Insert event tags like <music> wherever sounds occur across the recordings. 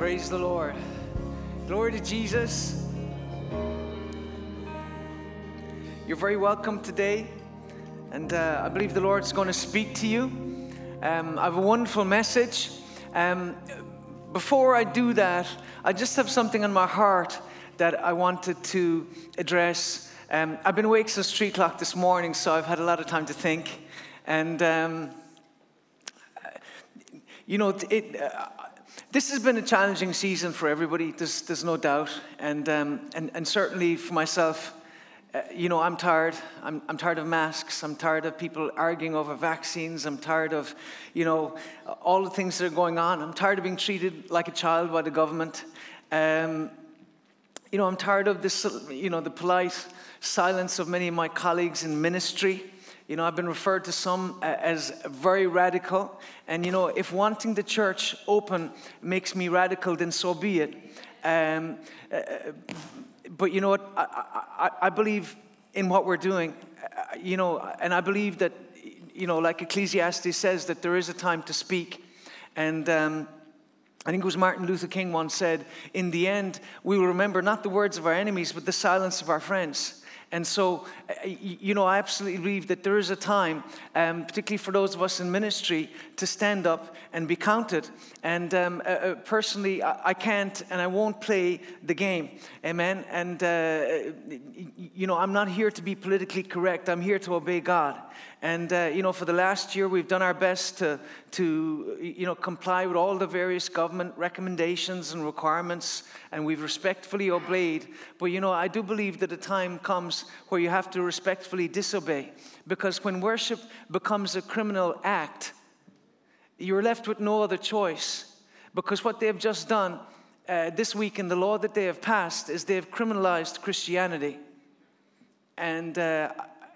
Praise the Lord. Glory to Jesus. You're very welcome today, and uh, I believe the Lord's going to speak to you. Um, I have a wonderful message. Um, before I do that, I just have something on my heart that I wanted to address. Um, I've been awake since 3 o'clock this morning, so I've had a lot of time to think. And, um, you know, it, this has been a challenging season for everybody, there's, there's no doubt. And, um, and, and certainly for myself, uh, you know, I'm tired. I'm, I'm tired of masks. I'm tired of people arguing over vaccines. I'm tired of, you know, all the things that are going on. I'm tired of being treated like a child by the government. Um, you know, I'm tired of this, you know, the polite silence of many of my colleagues in ministry. You know, I've been referred to some uh, as very radical. And, you know, if wanting the church open makes me radical, then so be it. Um, uh, but you know what? I, I, I believe in what we're doing, uh, you know, and I believe that, you know, like Ecclesiastes says, that there is a time to speak. And um, I think it was Martin Luther King once said, in the end, we will remember not the words of our enemies, but the silence of our friends. And so, uh, you know, I absolutely believe that there is a time, um, particularly for those of us in ministry, to stand up and be counted. And um, uh, uh personally, I, can't and I won't play the game. Amen. And, uh, you know, I'm not here to be politically correct, I'm here to obey God. And, uh, you know, for the last year, we've done our best to, to, you know, comply with all the various government recommendations and requirements, and we've respectfully obeyed. But, you know, I do believe that a time comes where you have to respectfully disobey. Because when worship becomes a criminal act, you're left with no other choice. Because what they've just done uh, this week in the law that they have passed is they've criminalized Christianity. And uh,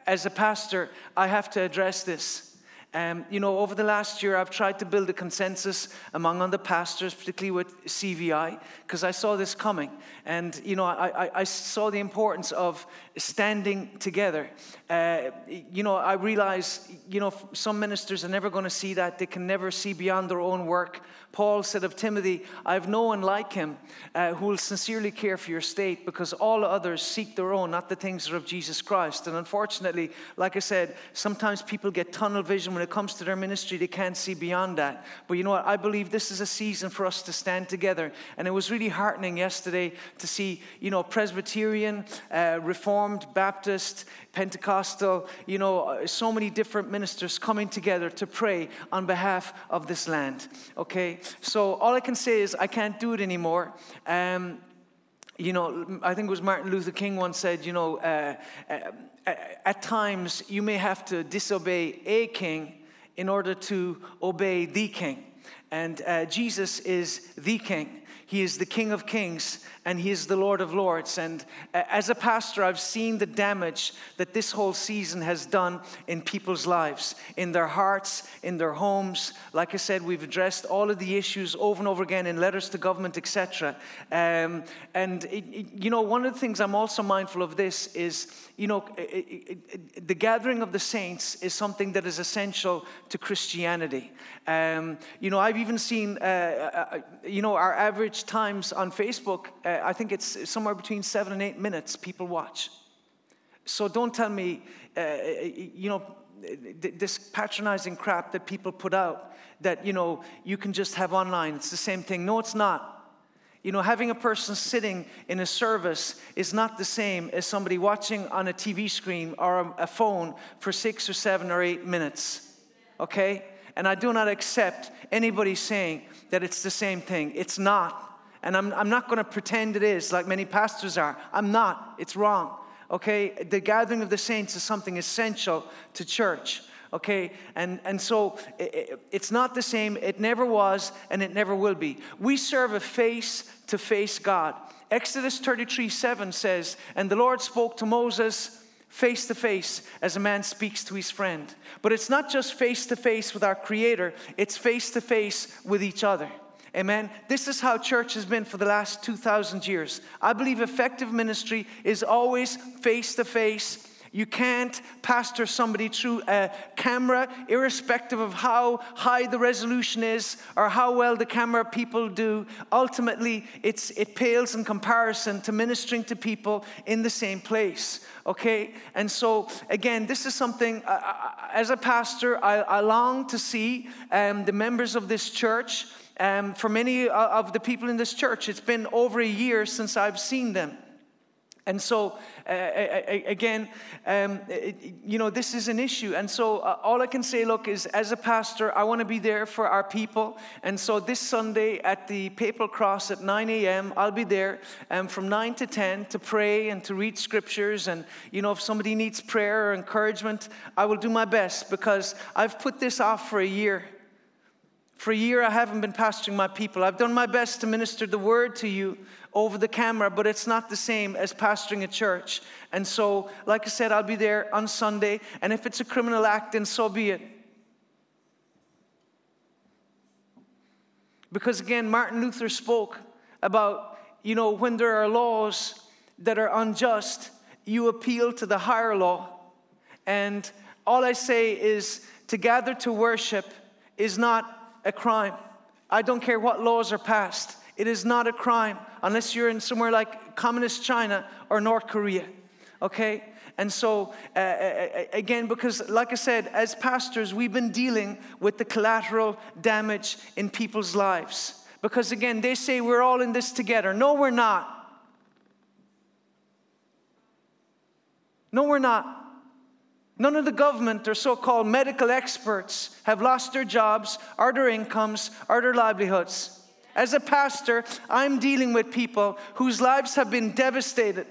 as a pastor, I have to address this. Um, you know, over the last year, I've tried to build a consensus among other pastors, particularly with CVI, because I saw this coming. And, you know, I, I, I saw the importance of standing together. Uh, you know, I realize, you know, some ministers are never going to see that. They can never see beyond their own work. Paul said of Timothy, I have no one like him uh, who will sincerely care for your state because all others seek their own, not the things of Jesus Christ. And unfortunately, like I said, sometimes people get tunnel vision when it comes to their ministry. They can't see beyond that. But you know what? I believe this is a season for us to stand together. And it was really heartening yesterday to see, you know, Presbyterian, uh, Reformed, Baptist, Pentecostal, you know, uh, so many different ministers coming together to pray on behalf of this land. Okay? So all I can say is I can't do it anymore. Um, you know, I think it was Martin Luther King once said, you know, uh, uh, at times you may have to disobey a king in order to obey the king. And uh, Jesus is the king. He is the King of Kings and He is the Lord of Lords. And uh, as a pastor, I've seen the damage that this whole season has done in people's lives, in their hearts, in their homes. Like I said, we've addressed all of the issues over and over again in letters to government, etc. Um, and it, it, you know, one of the things I'm also mindful of this is, you know, it, the gathering of the saints is something that is essential to Christianity. Um, you know, I've even seen, uh, uh, uh you know, our average times on Facebook. Uh, I think it's somewhere between seven and eight minutes people watch. So don't tell me, uh, you know, this patronizing crap that people put out that, you know, you can just have online. It's the same thing. No, it's not. You know, having a person sitting in a service is not the same as somebody watching on a TV screen or a phone for six or seven or eight minutes. Okay? And I do not accept anybody saying that it's the same thing. It's not. And I'm, I'm not going to pretend it is like many pastors are. I'm not. It's wrong. Okay? The gathering of the saints is something essential to church. Okay? And, and so it, it's not the same. It never was, and it never will be. We serve a face to face God. Exodus 33 7 says, And the Lord spoke to Moses face to face as a man speaks to his friend. But it's not just face to face with our Creator, it's face to face with each other. Amen. This is how church has been for the last 2,000 years. I believe effective ministry is always face to face. You can't pastor somebody through a camera, irrespective of how high the resolution is or how well the camera people do. Ultimately, it's, it pales in comparison to ministering to people in the same place. Okay? And so, again, this is something, uh, as a pastor, I, I long to see um, the members of this church. Um, for many of the people in this church, it's been over a year since I've seen them. And so, uh, again, um, you know, this is an issue. And so, uh, all I can say, look, is as a pastor, I want to be there for our people. And so, this Sunday at the Papal Cross at 9 a.m., I'll be there um, from 9 to 10 to pray and to read scriptures. And, you know, if somebody needs prayer or encouragement, I will do my best because I've put this off for a year. For a year, I haven't been pastoring my people. I've done my best to minister the word to you over the camera, but it's not the same as pastoring a church. And so, like I said, I'll be there on Sunday, and if it's a criminal act, then so be it. Because again, Martin Luther spoke about, you know, when there are laws that are unjust, you appeal to the higher law. And all I say is to gather to worship is not a crime. I don't care what laws are passed. It is not a crime unless you're in somewhere like communist China or North Korea. Okay? And so, uh, uh, uh, again, because like I said, as pastors, we've been dealing with the collateral damage in people's lives. Because again, they say we're all in this together. No, we're not. No, we're not. None of the government or so called medical experts have lost their jobs, or their incomes, or their livelihoods. As a pastor, I'm dealing with people whose lives have been devastated.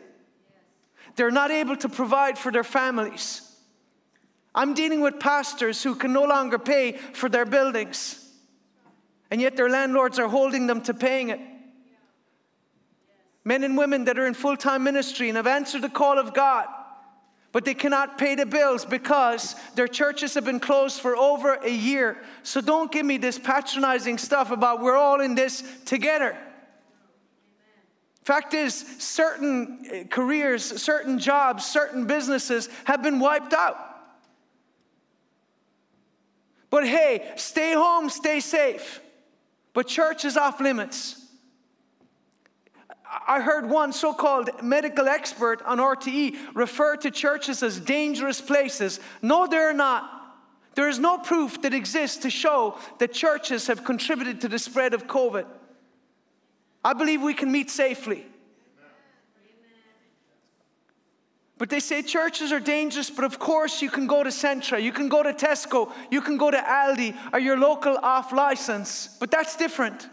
They're not able to provide for their families. I'm dealing with pastors who can no longer pay for their buildings, and yet their landlords are holding them to paying it. Men and women that are in full time ministry and have answered the call of God but they cannot pay the bills because their churches have been closed for over a year. So don't give me this patronizing stuff about we're all in this together. Fact is, certain eh, careers, certain jobs, certain businesses have been wiped out. But hey, stay home, stay safe. But church is off limits. I heard one so called medical expert on RTE refer to churches as dangerous places. No, they're not. There is no proof that exists to show that churches have contributed to the spread of COVID. I believe we can meet safely. But they say churches are dangerous, but of course you can go to Centra, you can go to Tesco, you can go to Aldi or your local off license, but that's different.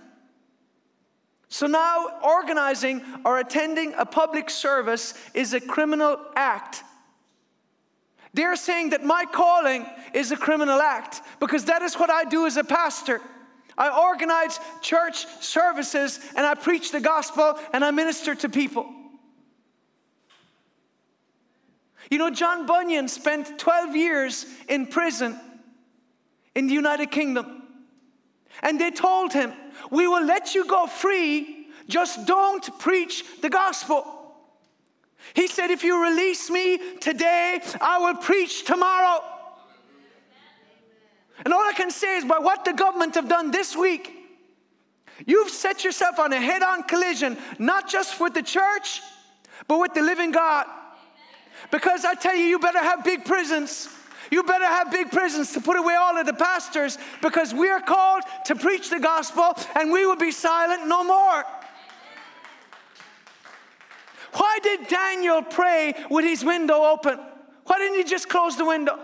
So now, organizing or attending a public service is a criminal act. They're saying that my calling is a criminal act because that is what I do as a pastor. I organize church services and I preach the gospel and I minister to people. You know, John Bunyan spent 12 years in prison in the United Kingdom. And they told him, We will let you go free, just don't preach the gospel. He said, If you release me today, I will preach tomorrow. And all I can say is by what the government have done this week, you've set yourself on a head on collision, not just with the church, but with the living God. Because I tell you, you better have big prisons. You better have big prisons to put away all of the pastors because we are called to preach the gospel and we will be silent no more. Why did Daniel pray with his window open? Why didn't he just close the window?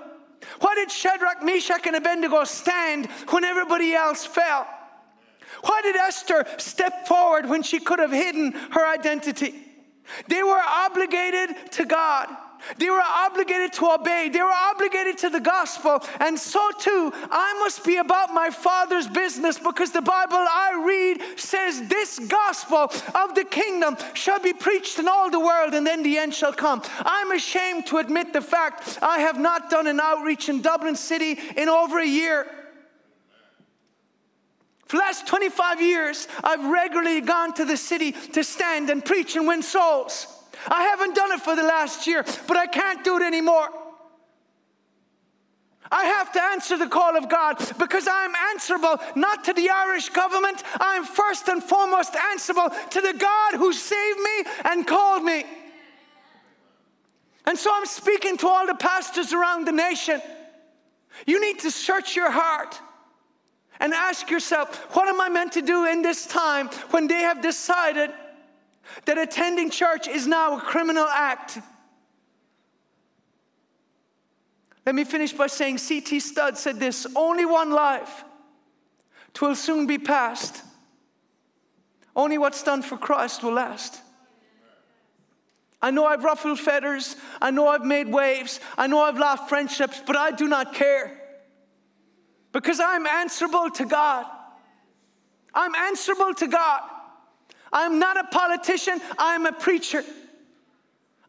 Why did Shadrach, Meshach, and Abednego stand when everybody else fell? Why did Esther step forward when she could have hidden her identity? They were obligated to God. They were obligated to obey. They were obligated to the gospel. And so too, I must be about my Father's business because the Bible I read says this gospel of the kingdom shall be preached in all the world and then the end shall come. I'm ashamed to admit the fact I have not done an outreach in Dublin City in over a year. For the last 25 years, I've regularly gone to the city to stand and preach and win souls. I haven't done it for the last year, but I can't do it anymore. I have to answer the call of God because I'm answerable not to the Irish government. I'm first and foremost answerable to the God who saved me and called me. And so I'm speaking to all the pastors around the nation. You need to search your heart and ask yourself, what am I meant to do in this time when they have decided that attending church is now a criminal act? Let me finish by saying C.T. Studd said this only one life, twill soon be past. Only what's done for Christ will last. I know I've ruffled feathers, I know I've made waves, I know I've lost friendships, but I do not care because I'm answerable to God. I'm answerable to God. I'm not a politician, I'm a preacher.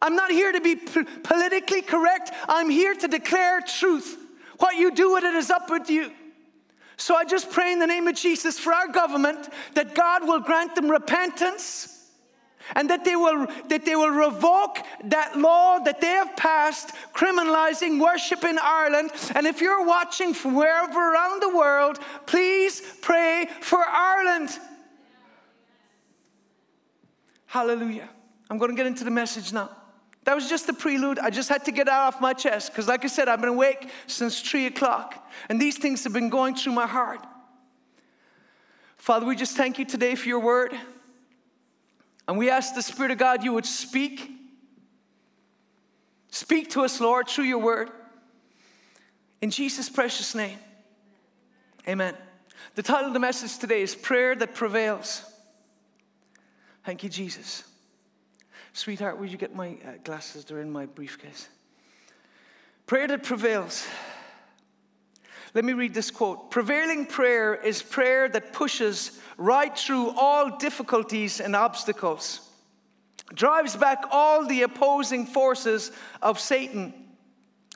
I'm not here to be p- politically correct. I'm here to declare truth. What you do with it is up with you. So I just pray in the name of Jesus for our government that God will grant them repentance and that they will that they will revoke that law that they have passed criminalizing worship in Ireland and if you're watching from wherever around the world please pray for Ireland hallelujah i'm going to get into the message now that was just the prelude. I just had to get out off my chest because, like I said, I've been awake since three o'clock, and these things have been going through my heart. Father, we just thank you today for your word. And we ask the Spirit of God you would speak. Speak to us, Lord, through your word. In Jesus' precious name. Amen. The title of the message today is Prayer That Prevails. Thank you, Jesus. Sweetheart, would you get my uh, glasses? They're in my briefcase. Prayer that prevails. Let me read this quote Prevailing prayer is prayer that pushes right through all difficulties and obstacles, drives back all the opposing forces of Satan,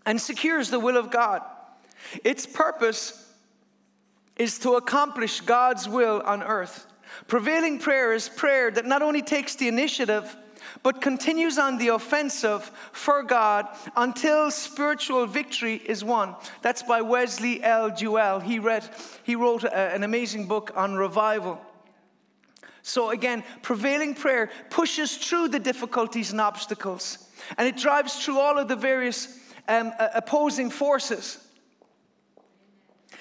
and secures the will of God. Its purpose is to accomplish God's will on earth. Prevailing prayer is prayer that not only takes the initiative, but continues on the offensive for God until spiritual victory is won. That's by Wesley L. Duewel. He, read, he wrote a, an amazing book on revival. So, again, prevailing prayer pushes through the difficulties and obstacles, and it drives through all of the various um, opposing forces.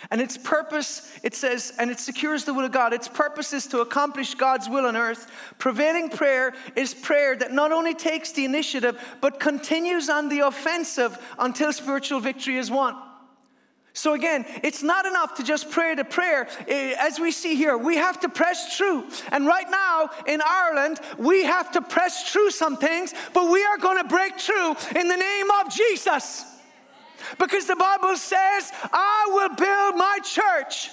And its purpose, it says, and it secures the will of God. Its purpose is to accomplish God's will on earth. Prevailing prayer is prayer that not only takes the initiative, but continues on the offensive until spiritual victory is won. So again, it's not enough to just pray the prayer. As we see here, we have to press through. And right now in Ireland, we have to press through some things, but we are going to break through in the name of Jesus. Because the Bible says, I will build my church,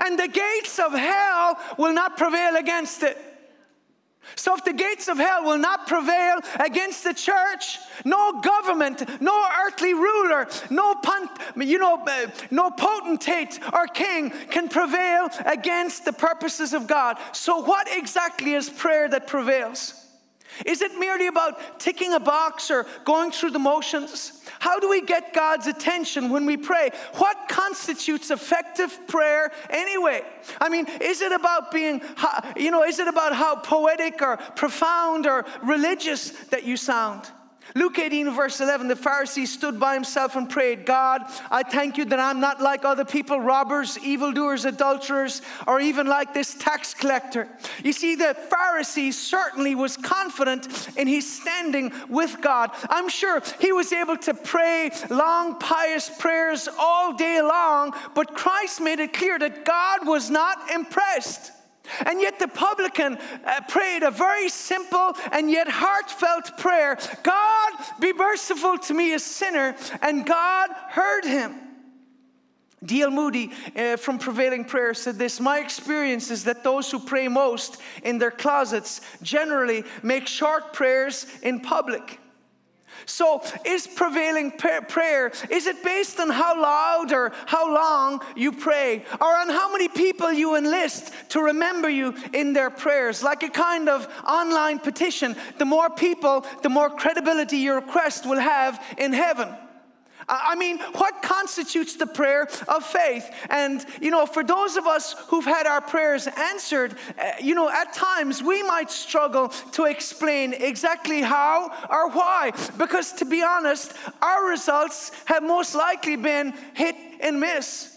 and the gates of hell will not prevail against it. So, if the gates of hell will not prevail against the church, no government, no earthly ruler, no, you know, uh, no potentate or king can prevail against the purposes of God. So, what exactly is prayer that prevails? Is it merely about ticking a box or going through the motions? How do we get God's attention when we pray? What constitutes effective prayer anyway? I mean, is it about being, you know, is it about how poetic or profound or religious that you sound? Luke 18, verse 11, the Pharisee stood by himself and prayed, God, I thank you that I'm not like other people, robbers, evildoers, adulterers, or even like this tax collector. You see, the Pharisee certainly was confident in his standing with God. I'm sure he was able to pray long, pious prayers all day long, but Christ made it clear that God was not impressed. And yet the publican uh, prayed a very simple and yet heartfelt prayer God, be merciful to me, a sinner. And God heard him. D.L. Moody uh, from Prevailing Prayer said this My experience is that those who pray most in their closets generally make short prayers in public. So, is prevailing prayer, is it based on how loud or how long you pray, or on how many people you enlist to remember you in their prayers? Like a kind of online petition. The more people, the more credibility your request will have in heaven. I mean, what constitutes the prayer of faith? And, you know, for those of us who've had our prayers answered, uh, you know, at times we might struggle to explain exactly how or why. Because to be honest, our results have most likely been hit and miss.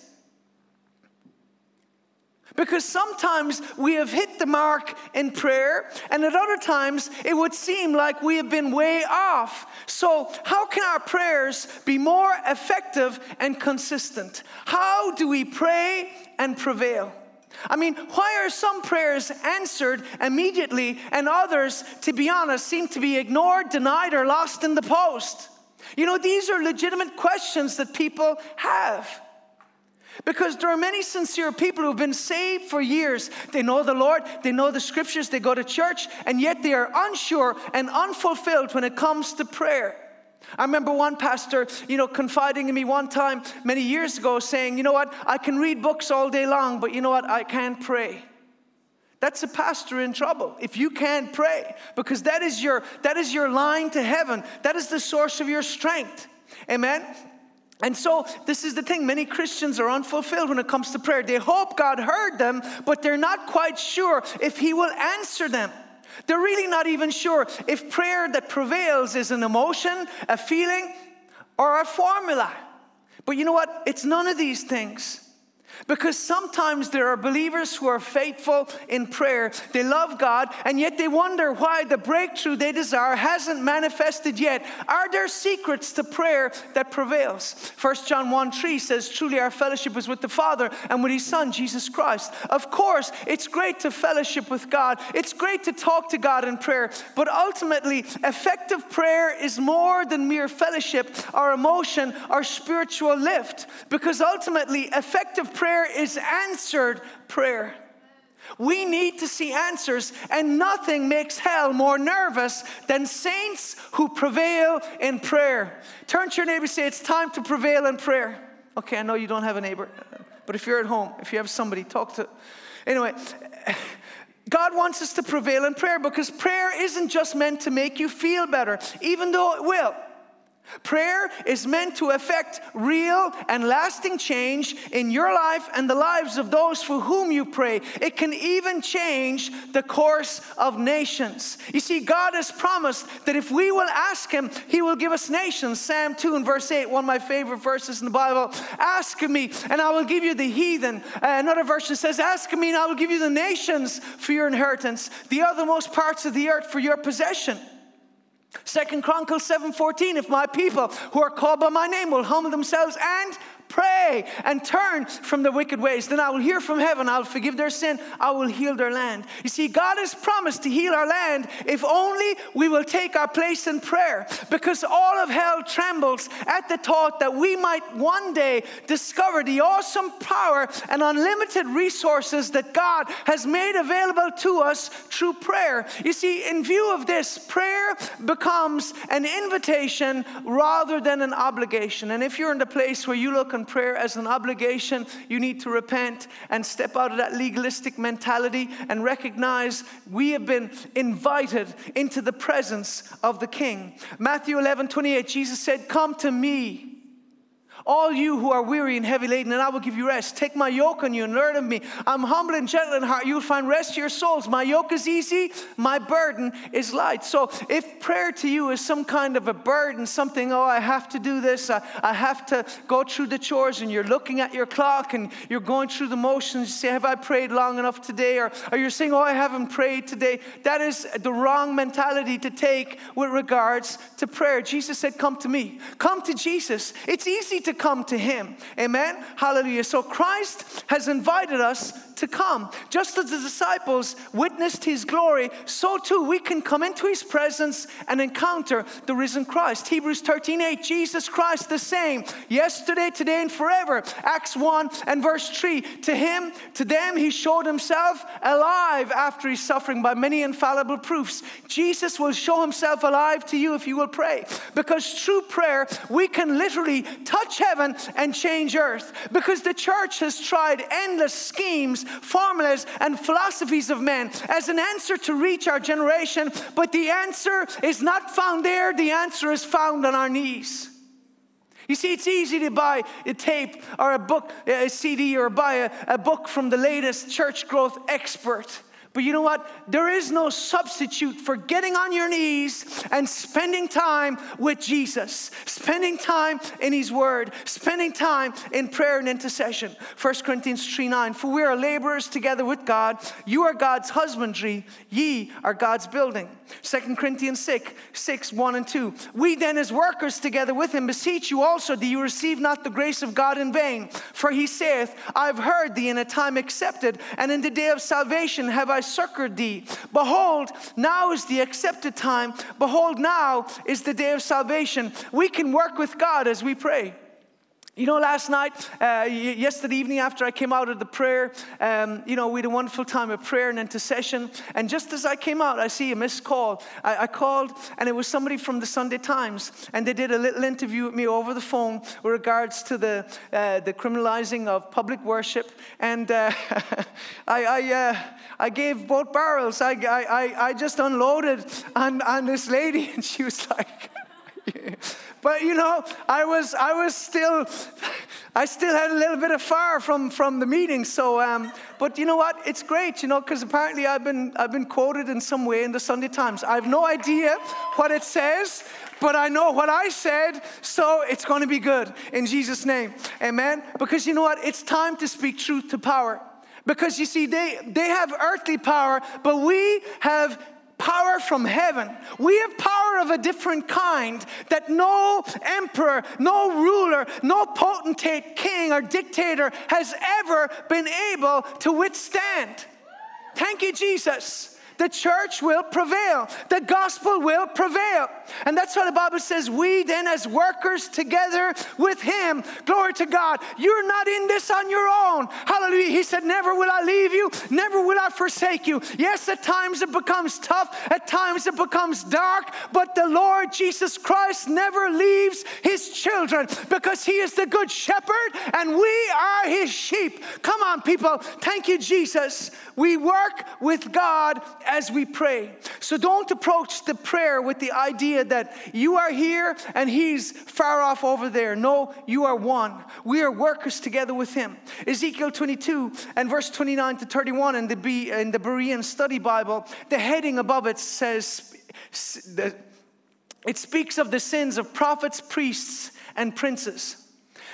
Because sometimes we have hit the mark in prayer, and at other times it would seem like we have been way off. So, how can our prayers be more effective and consistent? How do we pray and prevail? I mean, why are some prayers answered immediately and others, to be honest, seem to be ignored, denied, or lost in the post? You know, these are legitimate questions that people have. Because there are many sincere people who've been saved for years. They know the Lord, they know the scriptures, they go to church, and yet they are unsure and unfulfilled when it comes to prayer. I remember one pastor, you know, confiding in me one time many years ago saying, you know what, I can read books all day long, but you know what, I can't pray. That's a pastor in trouble if you can't pray because that is your that is your line to heaven. That is the source of your strength. Amen. And so, this is the thing many Christians are unfulfilled when it comes to prayer. They hope God heard them, but they're not quite sure if He will answer them. They're really not even sure if prayer that prevails is an emotion, a feeling, or a formula. But you know what? It's none of these things. Because sometimes there are believers who are faithful in prayer. They love God, and yet they wonder why the breakthrough they desire hasn't manifested yet. Are there secrets to prayer that prevails? 1 John 1 3 says, Truly our fellowship is with the Father and with His Son, Jesus Christ. Of course, it's great to fellowship with God, it's great to talk to God in prayer, but ultimately, effective prayer is more than mere fellowship our emotion our spiritual lift. Because ultimately, effective prayer prayer is answered prayer. We need to see answers, and nothing makes hell more nervous than saints who prevail in prayer. Turn to your neighbor say, It's time to prevail in prayer. Okay, I know you don't have a neighbor, but if you're at home, if you have somebody, talk to. Anyway, God wants us to prevail in prayer because prayer isn't just meant to make you feel better, even though it will. Prayer is meant to effect real and lasting change in your life and the lives of those for whom you pray. It can even change the course of nations. You see, God has promised that if we will ask Him, He will give us nations. Psalm 2 and verse 8, one of my favorite verses in the Bible. Ask me, and I will give you the heathen. Uh, another version says, Ask me, and I will give you the nations for your inheritance, the othermost parts of the earth for your possession. Second Chronicles 7:14 if my people who are called by my name will humble themselves and pray and turn from the wicked ways. Then I will hear from heaven, I'll forgive their sin, I will heal their land. You see, God has promised to heal our land if only we will take our place in prayer. Because all of hell trembles at the thought that we might one day discover the awesome power and unlimited resources that God has made available to us through prayer. You see, in view of this, prayer becomes an invitation rather than an obligation. And if you're in the place where you look and prayer as an obligation, you need to repent and step out of that legalistic mentality and recognize we have been invited into the presence of the King. Matthew 11 28, Jesus said, Come to me all you who are weary and heavy laden, and I will give you rest. Take my yoke on you and learn of me. I'm humble and gentle in heart. You'll find rest to your souls. My yoke is easy, my burden is light. So if prayer to you is some kind of a burden, something, oh, I have to do this, I, I have to go through the chores, and you're looking at your clock and you're going through the motions, you say, Have I prayed long enough today? Or, or you're saying, Oh, I haven't prayed today. That is the wrong mentality to take with regards to prayer. Jesus said, Come to me. Come to Jesus. It's easy to come to him. Amen. Hallelujah. So Christ has invited us to come. Just as the disciples witnessed his glory, so too we can come into his presence and encounter the risen Christ. Hebrews 13 8, Jesus Christ the same, yesterday, today, and forever. Acts 1 and verse 3, to him, to them, he showed himself alive after his suffering by many infallible proofs. Jesus will show himself alive to you if you will pray. Because through prayer, we can literally touch heaven and change earth. Because the church has tried endless schemes formulas, and philosophies of men as an answer to reach our generation, but the answer is not found there, the answer is found on our knees. You see, it's easy to buy a tape or a book, a CD, or buy a, a book from the latest church growth expert. But you know what? There is no substitute for getting on your knees and spending time with Jesus, spending time in His Word, spending time in prayer and intercession. 1 Corinthians 3 9. For we are laborers together with God. You are God's husbandry, ye are God's building. 2 Corinthians 6, 6 1 and 2. We then, as workers together with Him, beseech you also that you receive not the grace of God in vain. For He saith, I've heard thee in a time accepted, and in the day of salvation have I succored thee. Behold, now is the accepted time. Behold, now is the day of salvation. We can work with God as we pray. You know, last night, uh, yesterday evening, after I came out of the prayer, um, you know, we had a wonderful time of prayer and intercession. And just as I came out, I see a missed call. I, I, called, and it was somebody from the Sunday Times, and they did a little interview with me over the phone with regards to the uh, the criminalizing of public worship. And uh, <laughs> I I, uh, I, gave both barrels. I I, I just unloaded on on this lady, <laughs> and she was like. <laughs> But you know, I was I was still I still had a little bit of fire from from the meeting. So, um, but you know what? It's great, you know, because apparently I've been I've been quoted in some way in the Sunday Times. I have no idea what it says, but I know what I said, so it's going to be good in Jesus' name, Amen. Because you know what? It's time to speak truth to power. Because you see, they, they have earthly power, but we have power from heaven. We have power of a different kind that no emperor, no ruler, no potentate, king, or dictator has ever been able to withstand. Thank you, Jesus the church will prevail, the gospel will prevail. And that's why the Bible says, We then, as workers together with Him, glory to God, you're not in this on your own. Hallelujah. He said, Never will I leave you, never will I forsake you. Yes, at times it becomes tough, at times it becomes dark, but the Lord Jesus Christ never leaves His children because He is the good shepherd and we are His sheep. Come on, people. Thank you, Jesus. We work with God as we pray. So don't approach the prayer with the idea that you are here and he's far off over there. No, you are one. We are workers together with him. Ezekiel 22 and verse 29 to 31 in the, B, in the Berean Study Bible, the heading above it says, it speaks of the sins of prophets, priests, and princes.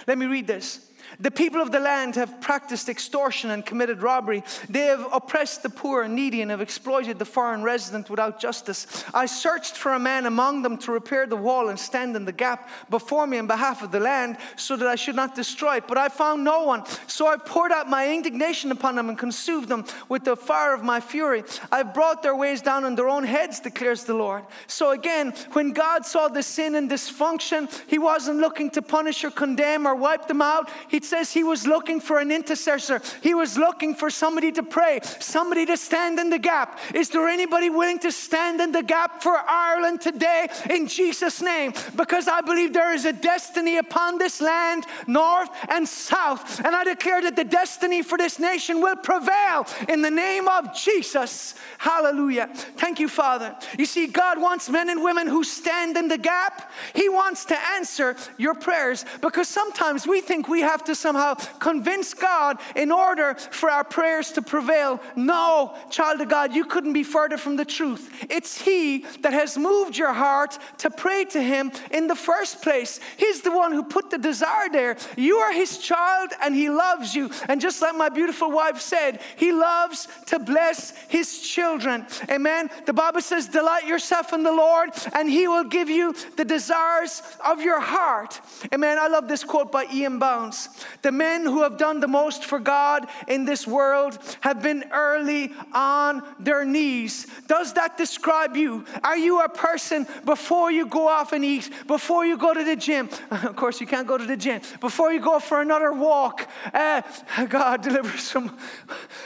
Let me read this. The people of the land have practiced extortion and committed robbery. They have oppressed the poor and needy and have exploited the foreign resident without justice. I searched for a man among them to repair the wall and stand in the gap before me in behalf of the land so that I should not destroy it. But I found no one. So I poured out my indignation upon them and consumed them with the fire of my fury. I brought their ways down on their own heads, declares the Lord. So again, when God saw the sin and dysfunction, He wasn't looking to punish or condemn or wipe them out. He says he was looking for an intercessor. He was looking for somebody to pray, somebody to stand in the gap. Is there anybody willing to stand in the gap for Ireland today in Jesus' name? Because I believe there is a destiny upon this land, north and south. And I declare that the destiny for this nation will prevail in the name of Jesus. Hallelujah. Thank you, Father. You see, God wants men and women who stand in the gap. He wants to answer your prayers because sometimes we think we have to to somehow convince God in order for our prayers to prevail. No, child of God, you couldn't be further from the truth. It's He that has moved your heart to pray to Him in the first place. He's the one who put the desire there. You are His child and He loves you. And just like my beautiful wife said, He loves to bless His children. Amen. The Bible says, Delight yourself in the Lord, and He will give you the desires of your heart. Amen. I love this quote by E.M. Bounds. The men who have done the most for God in this world have been early on their knees. Does that describe you? Are you a person before you go off and eat, before you go to the gym? <laughs> Of course, you can't go to the gym. Before you go for another walk, uh, <laughs> God delivers from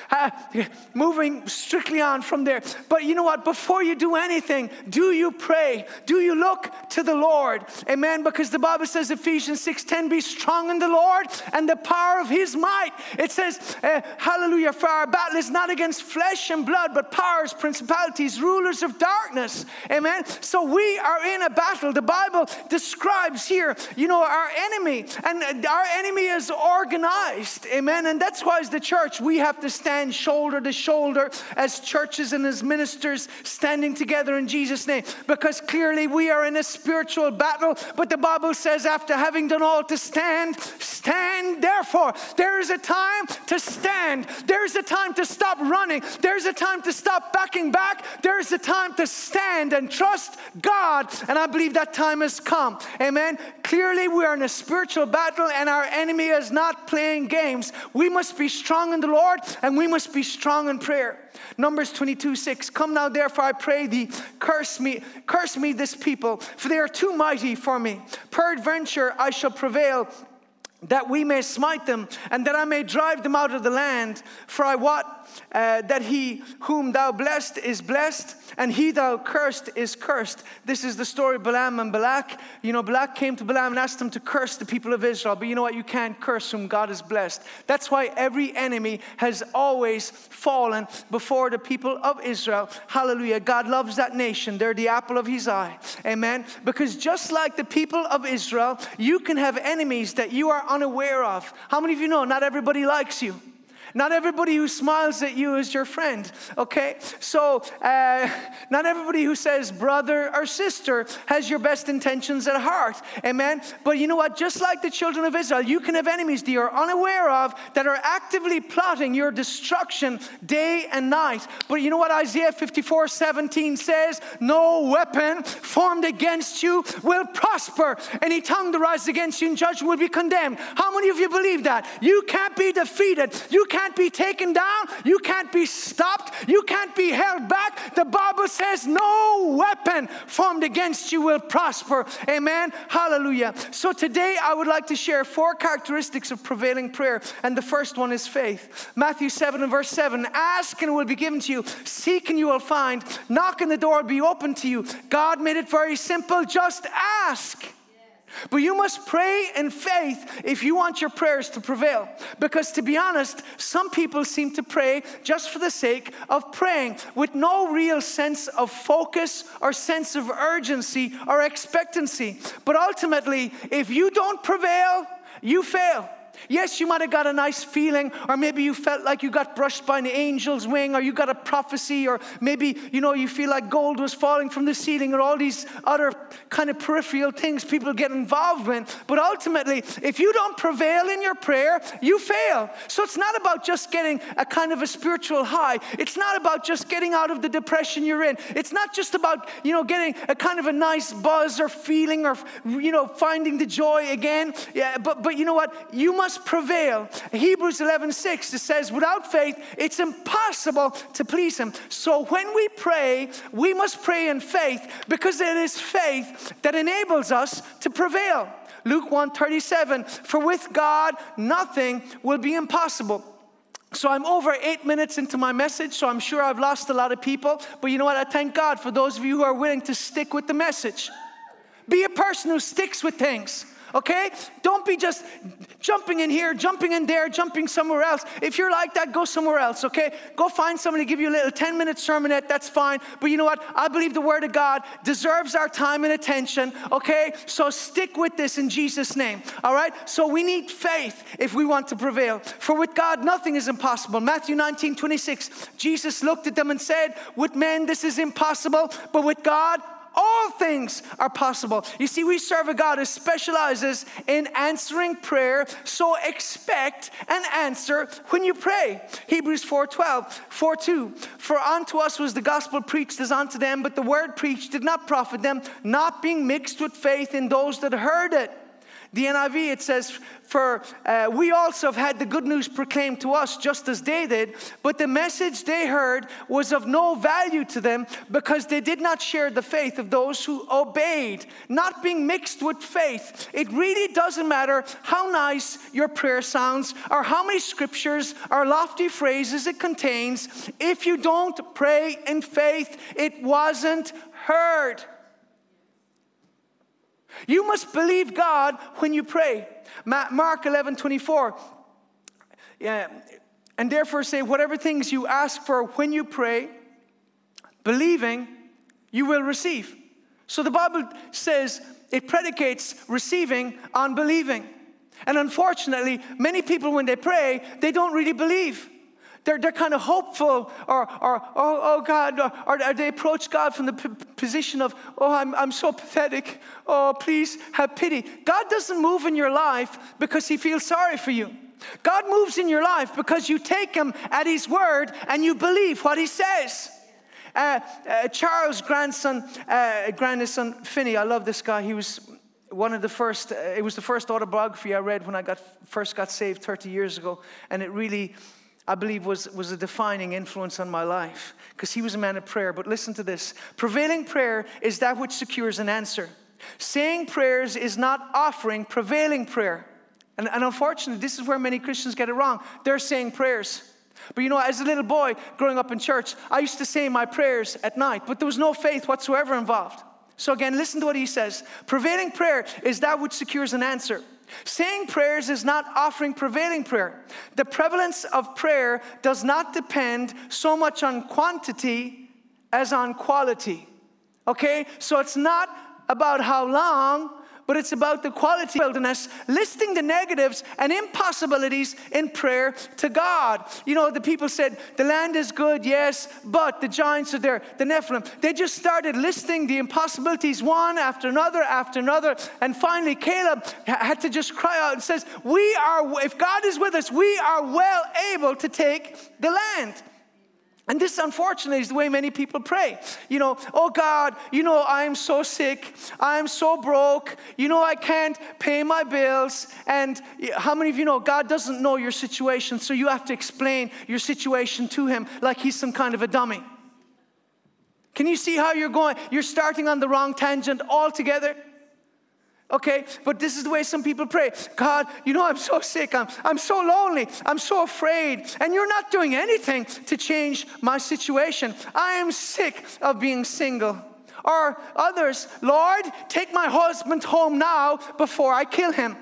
uh, <laughs> moving strictly on from there. But you know what? Before you do anything, do you pray? Do you look to the Lord? Amen. Because the Bible says, Ephesians 6:10, be strong in the Lord and the power of his might. It says, uh, Hallelujah, for our battle is not against flesh and blood, but powers, principalities, rulers of darkness. Amen. So we are in a battle. The Bible describes here, you know, our enemy, and our enemy is organized. Amen. And that's why, as the church, we have to stand shoulder to shoulder as churches and as ministers standing together in Jesus' name. Because clearly we are in a spiritual battle, but the Bible says, after having done all to stand, stand therefore. There is a time to stand, there's a time to stop running, there's a time to stop backing back, there's a time to stand and trust God. And I believe that time has come. Amen. Clearly, we are in a spiritual battle, and our enemy is not playing games. We must be strong in the Lord, and we must be strong in prayer. Numbers 22 6. Come now, therefore, I pray thee, curse me, curse me this people, for they are too mighty for me. Peradventure I shall prevail that we may smite them, and that I may drive them out of the land. For I wot uh, that he whom thou blessed is blessed, and he thou cursed is cursed. This is the story of Balaam and Balak. You know, Balak came to Balaam and asked him to curse the people of Israel, but you know what? You can't curse whom God has blessed. That's why every enemy has always fallen before the people of Israel. Hallelujah. God loves that nation. They're the apple of his eye. Amen. Because just like the people of Israel, you can have enemies that you are unaware of. How many of you know not everybody likes you? Not everybody who smiles at you is your friend, okay? So, uh, not everybody who says brother or sister has your best intentions at heart, amen? But you know what? Just like the children of Israel, you can have enemies that you're unaware of that are actively plotting your destruction day and night. But you know what Isaiah 54 17 says? No weapon formed against you will prosper. Any tongue that rises against you in judgment will be condemned. How many of you believe that? You can't be defeated. You can't can't be taken down. You can't be stopped. You can't be held back. The Bible says, No weapon formed against you will prosper. Amen. Hallelujah. So today I would like to share four characteristics of prevailing prayer. And the first one is faith. Matthew 7 and verse 7 Ask and it will be given to you, seek and you will find, knock and the door will be open to you. God made it very simple. Just ask. But you must pray in faith if you want your prayers to prevail. Because to be honest, some people seem to pray just for the sake of praying with no real sense of focus or sense of urgency or expectancy. But ultimately, if you don't prevail, you fail. Yes, you might have got a nice feeling, or maybe you felt like you got brushed by an angel's wing, or you got a prophecy, or maybe you know you feel like gold was falling from the ceiling, or all these other kind of peripheral things people get involved in. But ultimately, if you don't prevail in your prayer, you fail. So it's not about just getting a kind of a spiritual high. It's not about just getting out of the depression you're in. It's not just about you know getting a kind of a nice buzz or feeling, or you know finding the joy again. Yeah, but but you know what? You must must prevail. Hebrews 11 6, it says, without faith, it's impossible to please Him. So when we pray, we must pray in faith because it is faith that enables us to prevail. Luke 1 37, for with God, nothing will be impossible. So I'm over eight minutes into my message, so I'm sure I've lost a lot of people. But you know what? I thank God for those of you who are willing to stick with the message. Be a person who sticks with things okay? Don't be just jumping in here, jumping in there, jumping somewhere else. If you're like that, go somewhere else, okay? Go find somebody give you a little 10 minute sermonette, that's fine. But you know what? I believe the Word of God deserves our time and attention, okay? So stick with this in Jesus' name, all right? So we need faith if we want to prevail. For with God, nothing is impossible. Matthew 19, 26, Jesus looked at them and said, With men, this is impossible, but with God, all things are possible. You see, we serve a God who specializes in answering prayer, so expect an answer when you pray. Hebrews 4:12, 4:2. For unto us was the gospel preached as unto them, but the word preached did not profit them, not being mixed with faith in those that heard it. The NIV, it says, For uh, we also have had the good news proclaimed to us, just as they did, but the message they heard was of no value to them because they did not share the faith of those who obeyed, not being mixed with faith. It really doesn't matter how nice your prayer sounds or how many scriptures or lofty phrases it contains. If you don't pray in faith, it wasn't heard. You must believe God when you pray. Mark 11 24. Yeah, and therefore say, whatever things you ask for when you pray, believing, you will receive. So the Bible says it predicates receiving on believing. And unfortunately, many people, when they pray, they don't really believe. They're, they're kind of hopeful, or, or oh, oh God, or, or, they approach God from the p- position of, oh, I'm, I'm so pathetic. Oh, please have pity. God doesn't move in your life because He feels sorry for you. God moves in your life because you take Him at His word and you believe what He says. Uh, uh, Charles Grandison, uh, Grandison Finney, I love this guy. He was one of the first, uh, it was the first autobiography I read when I got, first got saved 30 years ago. And it really I believe was, was a defining influence on my life because he was a man of prayer. But listen to this prevailing prayer is that which secures an answer. Saying prayers is not offering prevailing prayer. And, and unfortunately, this is where many Christians get it wrong. They're saying prayers. But you know, as a little boy growing up in church, I used to say my prayers at night, but there was no faith whatsoever involved. So again, listen to what he says. Prevailing prayer is that which secures an answer. Saying prayers is not offering prevailing prayer. The prevalence of prayer does not depend so much on quantity as on quality. Okay? So it's not about how long but it's about the quality wilderness, listing the negatives and impossibilities in prayer to God. You know, the people said, The land is good, yes, but the giants are there, the Nephilim. They just started listing the impossibilities one after another after another. And finally, Caleb had to just cry out and says, We are, if God is with us, we are well able to take the land. And this, unfortunately, is the way many people pray. You know, oh God, you know, I'm so sick. I'm so broke. You know, I can't pay my bills. And how many of you know God doesn't know your situation, so you have to explain your situation to Him like He's some kind of a dummy? Can you see how you're going? You're starting on the wrong tangent altogether. Okay, but this is the way some people pray. God, you know, I'm so sick. I'm, I'm so lonely. I'm so afraid. And you're not doing anything to change my situation. I am sick of being single. Or others, Lord, take my husband home now before I kill him.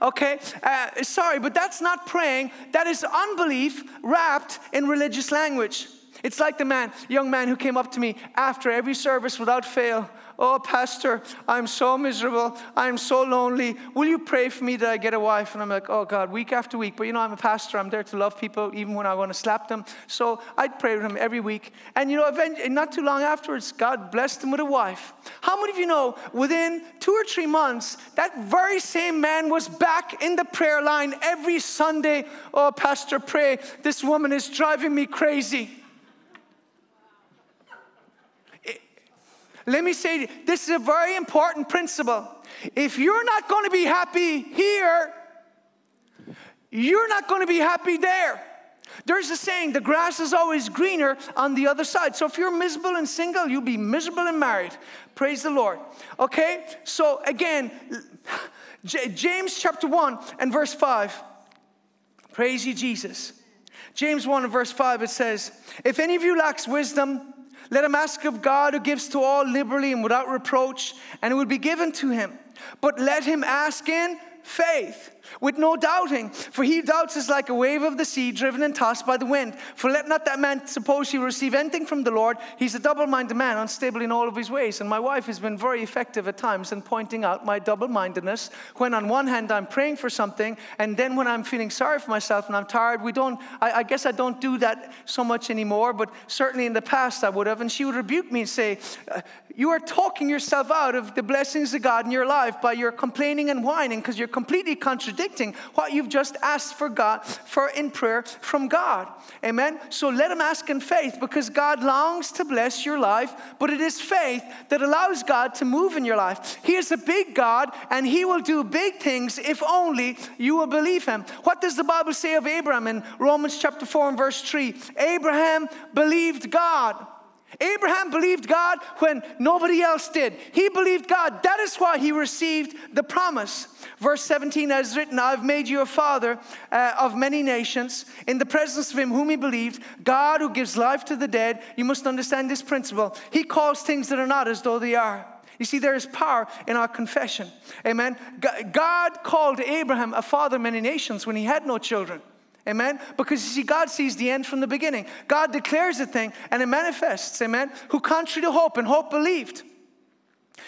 Okay, uh, sorry, but that's not praying. That is unbelief wrapped in religious language. It's like the man, young man who came up to me after every service without fail. Oh, Pastor, I'm so miserable. I'm so lonely. Will you pray for me that I get a wife? And I'm like, oh, God, week after week. But you know, I'm a pastor. I'm there to love people even when I want to slap them. So I'd pray with him every week. And you know, eventually, not too long afterwards, God blessed him with a wife. How many of you know within two or three months, that very same man was back in the prayer line every Sunday? Oh, Pastor, pray. This woman is driving me crazy. Let me say this is a very important principle. If you're not going to be happy here, you're not going to be happy there. There's a saying, the grass is always greener on the other side. So if you're miserable and single, you'll be miserable and married. Praise the Lord. Okay? So again, <laughs> James chapter 1 and verse 5. Praise you, Jesus. James 1 and verse 5, it says, If any of you lacks wisdom, let him ask of God who gives to all liberally and without reproach, and it will be given to him. but let him ask in faith with no doubting. For he doubts is like a wave of the sea driven and tossed by the wind. For let not that man suppose he will receive anything from the Lord. He's a double minded man, unstable in all of his ways. And my wife has been very effective at times in pointing out my double mindedness. When on one hand I'm praying for something, and then when I'm feeling sorry for myself and I'm tired, we don't, I, I guess I don't do that so much anymore, but certainly in the past I would have. And she would rebuke me and say, uh, You are talking yourself out of the blessings of God in your life by your complaining and whining because you're completely contradicting contradicting what you've just asked for God for in prayer from God. Amen. So let him ask in faith because God longs to bless your life, but it is faith that allows God to move in your life. He is a big God and he will do big things if only you will believe him. What does the Bible say of Abraham in Romans chapter 4 and verse 3? Abraham believed God Abraham believed God when nobody else did. He believed God. That is why he received the promise. Verse 17 as written, I've made you a father uh, of many nations in the presence of him whom he believed, God who gives life to the dead. You must understand this principle. He calls things that are not as though they are. You see, there is power in our confession. Amen. God called Abraham a father of many nations when he had no children. Amen? Because you see, God sees the end from the beginning. God declares a thing and it manifests. Amen? Who contrary to hope and hope believed.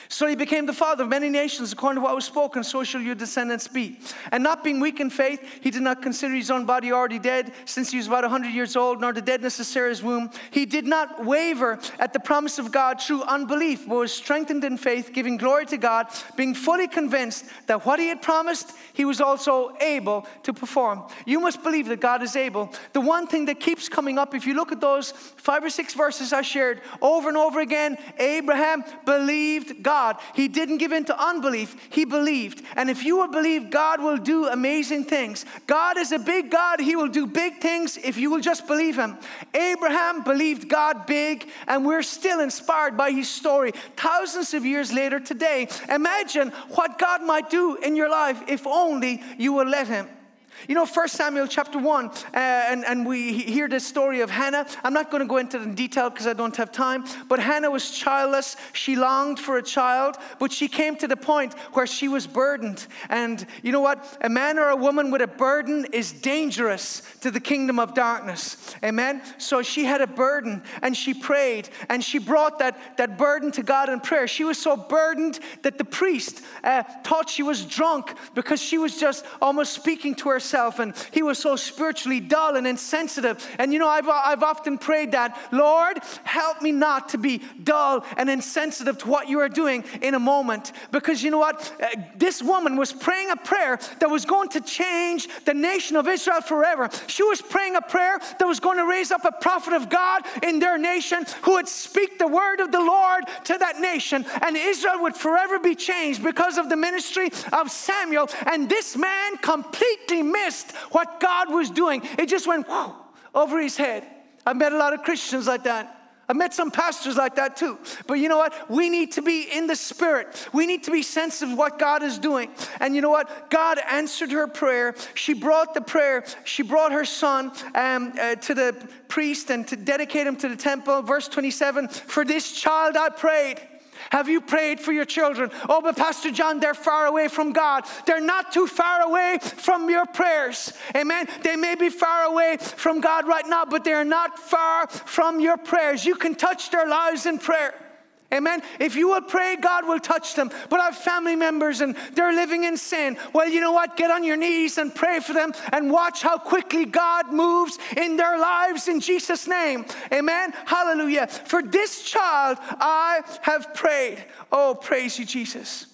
So he became the father of many nations, according to what was spoken, so shall your descendants be. And not being weak in faith, he did not consider his own body already dead, since he was about 100 years old, nor the deadness of Sarah's womb. He did not waver at the promise of God through unbelief, but was strengthened in faith, giving glory to God, being fully convinced that what he had promised, he was also able to perform. You must believe that God is able. The one thing that keeps coming up, if you look at those five or six verses I shared over and over again, Abraham believed God. He didn't give in to unbelief, he believed. And if you will believe, God will do amazing things. God is a big God, he will do big things if you will just believe him. Abraham believed God big, and we're still inspired by his story thousands of years later today. Imagine what God might do in your life if only you will let him. You know, 1 Samuel chapter 1, uh, and, and we hear this story of Hannah. I'm not going to go into the detail because I don't have time, but Hannah was childless. She longed for a child, but she came to the point where she was burdened. And you know what? A man or a woman with a burden is dangerous to the kingdom of darkness. Amen? So she had a burden and she prayed and she brought that, that burden to God in prayer. She was so burdened that the priest uh, thought she was drunk because she was just almost speaking to herself himself and he was so spiritually dull and insensitive. And you know, I've, I've often prayed that, Lord, help me not to be dull and insensitive to what you are doing in a moment. Because you know what? Uh, this woman was praying a prayer that was going to change the nation of Israel forever. She was praying a prayer that was going to raise up a prophet of God in their nation who would speak the word of the Lord to that nation. And Israel would forever be changed because of the ministry of Samuel. And this man completely missed what God was doing. It just went whew, over his head. I've met a lot of Christians like that. I've met some pastors like that too. But you know what? We need to be in the spirit. We need to be sensitive what God is doing. And you know what? God answered her prayer. She brought the prayer. She brought her son um, uh, to the priest and to dedicate him to the temple. Verse 27 For this child I prayed. Have you prayed for your children? Oh, but Pastor John, they're far away from God. They're not too far away from your prayers. Amen. They may be far away from God right now, but they're not far from your prayers. You can touch their lives in prayer. Amen. If you will pray, God will touch them. But our family members and they're living in sin. Well, you know what? Get on your knees and pray for them and watch how quickly God moves in their lives in Jesus' name. Amen. Hallelujah. For this child I have prayed. Oh, praise you, Jesus.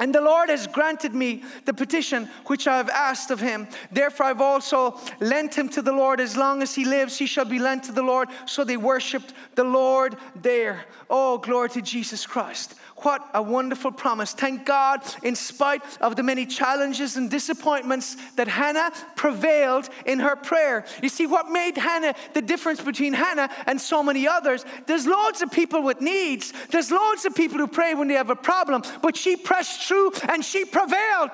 And the Lord has granted me the petition which I have asked of him. Therefore, I've also lent him to the Lord. As long as he lives, he shall be lent to the Lord. So they worshiped the Lord there. Oh, glory to Jesus Christ. What a wonderful promise. Thank God, in spite of the many challenges and disappointments, that Hannah prevailed in her prayer. You see, what made Hannah the difference between Hannah and so many others? There's loads of people with needs, there's loads of people who pray when they have a problem, but she pressed through and she prevailed.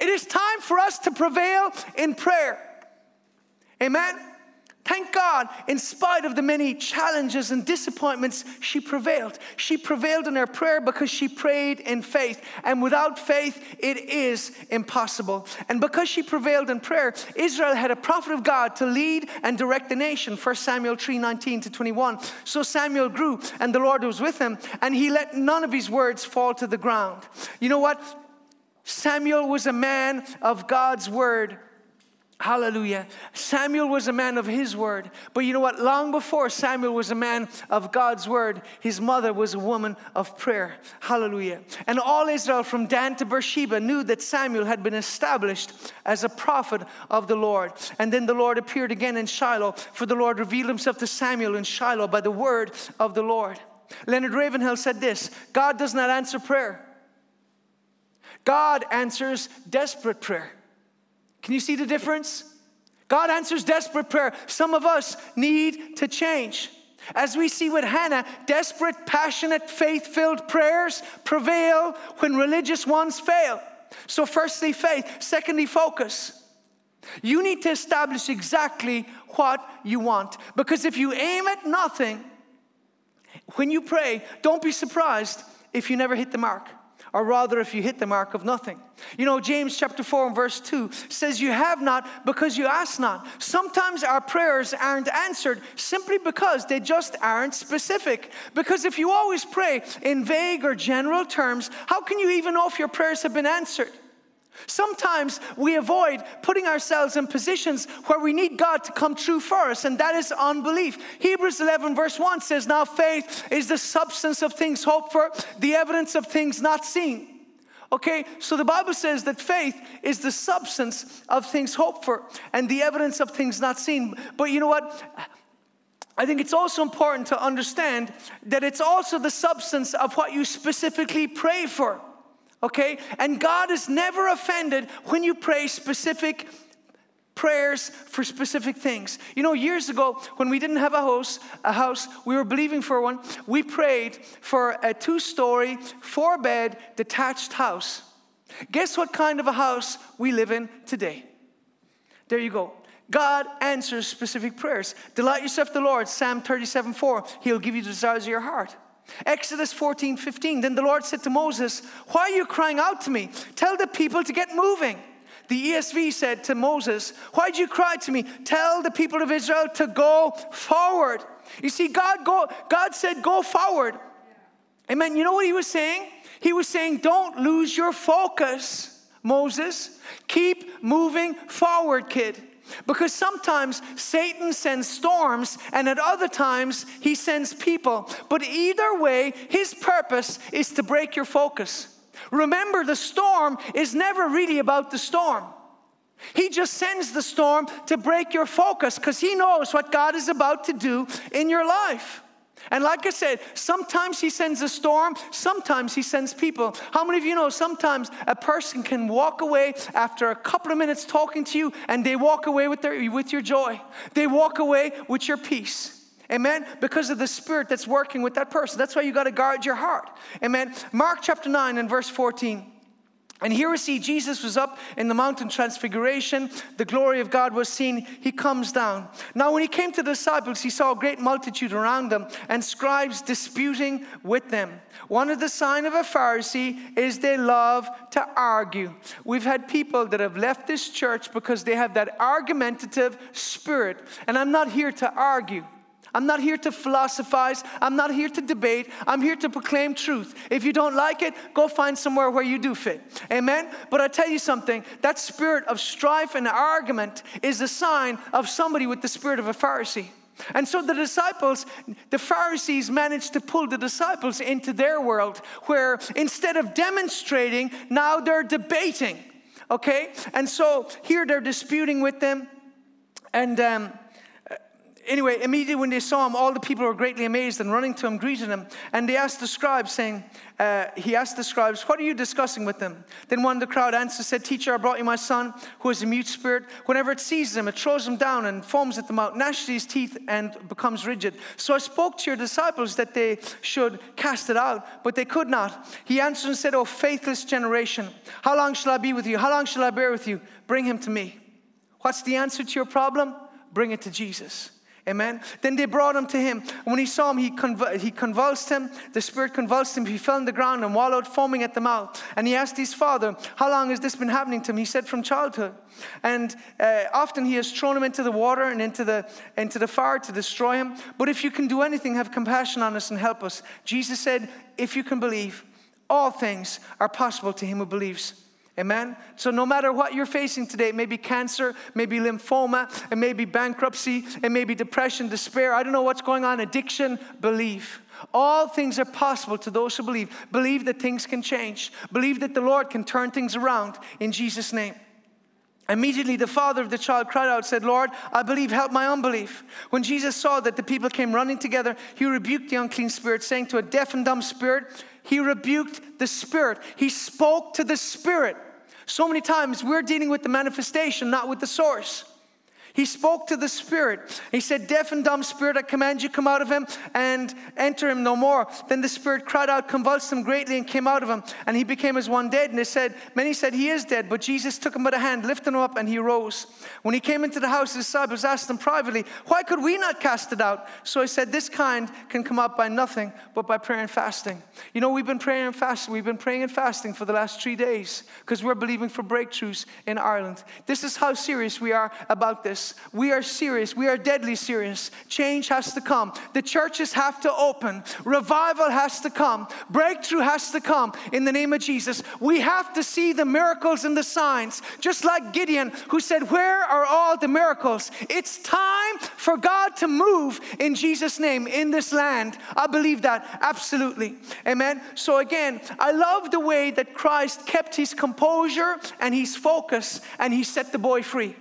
It is time for us to prevail in prayer. Amen. Thank God, in spite of the many challenges and disappointments, she prevailed. She prevailed in her prayer because she prayed in faith. And without faith, it is impossible. And because she prevailed in prayer, Israel had a prophet of God to lead and direct the nation. 1 Samuel 3 19 to 21. So Samuel grew, and the Lord was with him, and he let none of his words fall to the ground. You know what? Samuel was a man of God's word Hallelujah. Samuel was a man of his word. But you know what? Long before Samuel was a man of God's word, his mother was a woman of prayer. Hallelujah. And all Israel from Dan to Beersheba knew that Samuel had been established as a prophet of the Lord. And then the Lord appeared again in Shiloh, for the Lord revealed himself to Samuel in Shiloh by the word of the Lord. Leonard Ravenhill said this God does not answer prayer, God answers desperate prayer. Can you see the difference? God answers desperate prayer. Some of us need to change. As we see with Hannah, desperate, passionate, faith filled prayers prevail when religious ones fail. So, firstly, faith. Secondly, focus. You need to establish exactly what you want. Because if you aim at nothing, when you pray, don't be surprised if you never hit the mark or rather if you hit the mark of nothing. You know, James chapter 4 and verse 2 says, You have not because you ask not. Sometimes our prayers aren't answered simply because they just aren't specific. Because if you always pray in vague or general terms, how can you even know if your prayers have been answered? Sometimes we avoid putting ourselves in positions where we need God to come true for us, and that is unbelief. Hebrews 11, verse 1 says, Now faith is the substance of things hoped for, the evidence of things not seen. Okay, so the Bible says that faith is the substance of things hoped for and the evidence of things not seen. But you know what? I think it's also important to understand that it's also the substance of what you specifically pray for okay? And God is never offended when you pray specific prayers for specific things. You know, years ago, when we didn't have a house, a house, we were believing for one. We prayed for a two-story, four-bed, detached house. Guess what kind of a house we live in today? There you go. God answers specific prayers. Delight yourself the Lord, Psalm 37 4. He'll give you the desires of your heart. Exodus 14, 15. Then the Lord said to Moses, Why are you crying out to me? Tell the people to get moving. The ESV said to Moses, Why did you cry to me? Tell the people of Israel to go forward. You see, God, go, God said, Go forward. Amen. You know what he was saying? He was saying, Don't lose your focus, Moses. Keep moving forward, kid. Because sometimes Satan sends storms, and at other times he sends people. But either way, his purpose is to break your focus. Remember, the storm is never really about the storm. He just sends the storm to break your focus because he knows what God is about to do in your life. And like I said, sometimes he sends a storm, sometimes he sends people. How many of you know sometimes a person can walk away after a couple of minutes talking to you and they walk away with, their, with your joy? They walk away with your peace. Amen? Because of the spirit that's working with that person. That's why you got to guard your heart. Amen? Mark chapter 9 and verse 14. And here we see Jesus was up in the mountain transfiguration. The glory of God was seen. He comes down. Now, when he came to the disciples, he saw a great multitude around them and scribes disputing with them. One of the sign of a Pharisee is they love to argue. We've had people that have left this church because they have that argumentative spirit. And I'm not here to argue. I'm not here to philosophize. I'm not here to debate. I'm here to proclaim truth. If you don't like it, go find somewhere where you do fit. Amen? But I tell you something that spirit of strife and argument is a sign of somebody with the spirit of a Pharisee. And so the disciples, the Pharisees managed to pull the disciples into their world where instead of demonstrating, now they're debating. Okay? And so here they're disputing with them. And um, anyway, immediately when they saw him, all the people were greatly amazed and running to him, greeted him. And they asked the scribes, saying, uh, He asked the scribes, What are you discussing with them? Then one of the crowd answered, said, Teacher, I brought you my son, who is a mute spirit. Whenever it seizes him, it throws him down and foams at the mouth, gnashes his teeth, and becomes rigid. So I spoke to your disciples that they should cast it out, but they could not. He answered and said, Oh, faithless generation, how long shall I be with you? How long shall I bear with you? Bring him to me. What's the answer to your problem? Bring it to Jesus. Amen. Then they brought him to him. When he saw him, he, conv- he convulsed him. The spirit convulsed him. He fell on the ground and wallowed, foaming at the mouth. And he asked his father, How long has this been happening to him? He said, From childhood. And uh, often he has thrown him into the water and into the, into the fire to destroy him. But if you can do anything, have compassion on us and help us. Jesus said, If you can believe, all things are possible to him who believes. Amen? So, no matter what you're facing today, maybe cancer, maybe lymphoma, and maybe bankruptcy, and maybe depression, despair, I don't know what's going on, addiction, believe. All things are possible to those who believe. Believe that things can change. Believe that the Lord can turn things around in Jesus' name. Immediately, the father of the child cried out, said, Lord, I believe, help my unbelief. When Jesus saw that the people came running together, he rebuked the unclean spirit, saying to a deaf and dumb spirit, he rebuked the spirit. He spoke to the spirit. So many times we're dealing with the manifestation, not with the source. He spoke to the spirit. He said, Deaf and dumb spirit, I command you, come out of him and enter him no more. Then the spirit cried out, convulsed him greatly, and came out of him. And he became as one dead. And they said, Many said, He is dead. But Jesus took him by the hand, lifted him up, and he rose. When he came into the house, his disciples asked him privately, Why could we not cast it out? So he said, This kind can come out by nothing but by prayer and fasting. You know, we've been praying and fasting. We've been praying and fasting for the last three days because we're believing for breakthroughs in Ireland. This is how serious we are about this. We are serious. We are deadly serious. Change has to come. The churches have to open. Revival has to come. Breakthrough has to come in the name of Jesus. We have to see the miracles and the signs. Just like Gideon, who said, Where are all the miracles? It's time for God to move in Jesus' name in this land. I believe that absolutely. Amen. So, again, I love the way that Christ kept his composure and his focus and he set the boy free.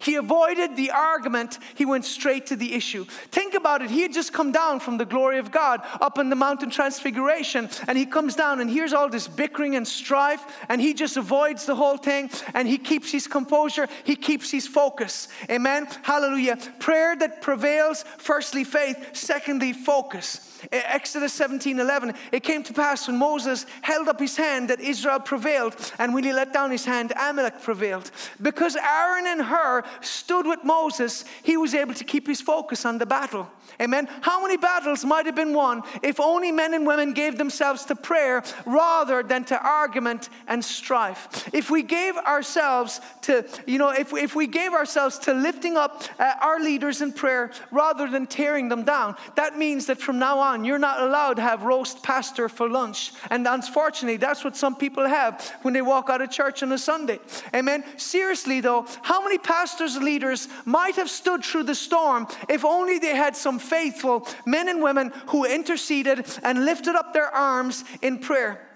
He avoided the argument, he went straight to the issue. Think about it. He had just come down from the glory of God up in the mountain transfiguration, and he comes down and hears all this bickering and strife, and he just avoids the whole thing and he keeps his composure, he keeps his focus. Amen. Hallelujah. Prayer that prevails, firstly, faith, secondly, focus. Exodus 17 11, it came to pass when Moses held up his hand that Israel prevailed, and when he let down his hand, Amalek prevailed. Because Aaron and Hur stood with Moses, he was able to keep his focus on the battle. Amen. How many battles might have been won if only men and women gave themselves to prayer rather than to argument and strife? If we gave ourselves to, you know, if, if we gave ourselves to lifting up uh, our leaders in prayer rather than tearing them down, that means that from now on, you're not allowed to have roast pastor for lunch. And unfortunately, that's what some people have when they walk out of church on a Sunday. Amen. Seriously, though, how many pastors leaders might have stood through the storm if only they had some faithful men and women who interceded and lifted up their arms in prayer.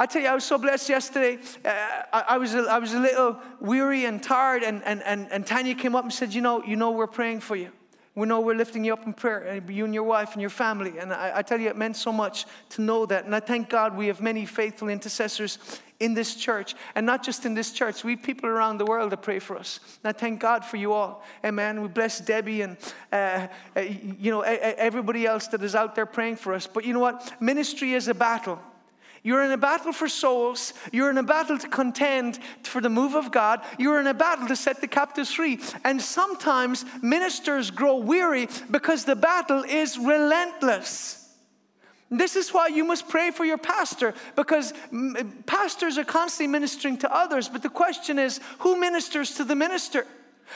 I tell you, I was so blessed yesterday. Uh, I, I, was a, I was a little weary and tired, and, and, and, and Tanya came up and said, You know, you know, we're praying for you. We know we're lifting you up in prayer, you and your wife and your family. And I, I, tell you, it meant so much to know that. And I thank God we have many faithful intercessors in this church. And not just in this church, we have people around the world that pray for us. And I thank God for you all. Amen. We bless Debbie and, uh, uh, you know, everybody else that is out there praying for us. But you know what? Ministry is a battle. You're in a battle for souls. You're in a battle to contend for the move of God. You're in a battle to set the captives free. And sometimes ministers grow weary because the battle is relentless. This is why you must pray for your pastor because pastors are constantly ministering to others. But the question is who ministers to the minister?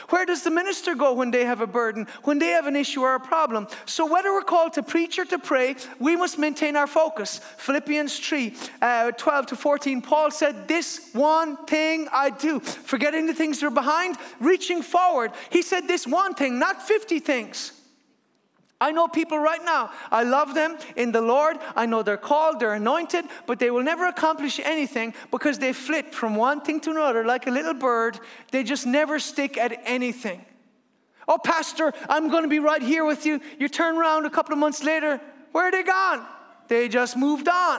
Where does the minister go when they have a burden, when they have an issue or a problem? So, whether we're called to preach or to pray, we must maintain our focus. Philippians 3 uh, 12 to 14, Paul said, This one thing I do, forgetting the things that are behind, reaching forward. He said, This one thing, not 50 things. I know people right now. I love them in the Lord. I know they're called, they're anointed, but they will never accomplish anything because they flit from one thing to another like a little bird. They just never stick at anything. Oh, Pastor, I'm going to be right here with you. You turn around a couple of months later, where are they gone? They just moved on.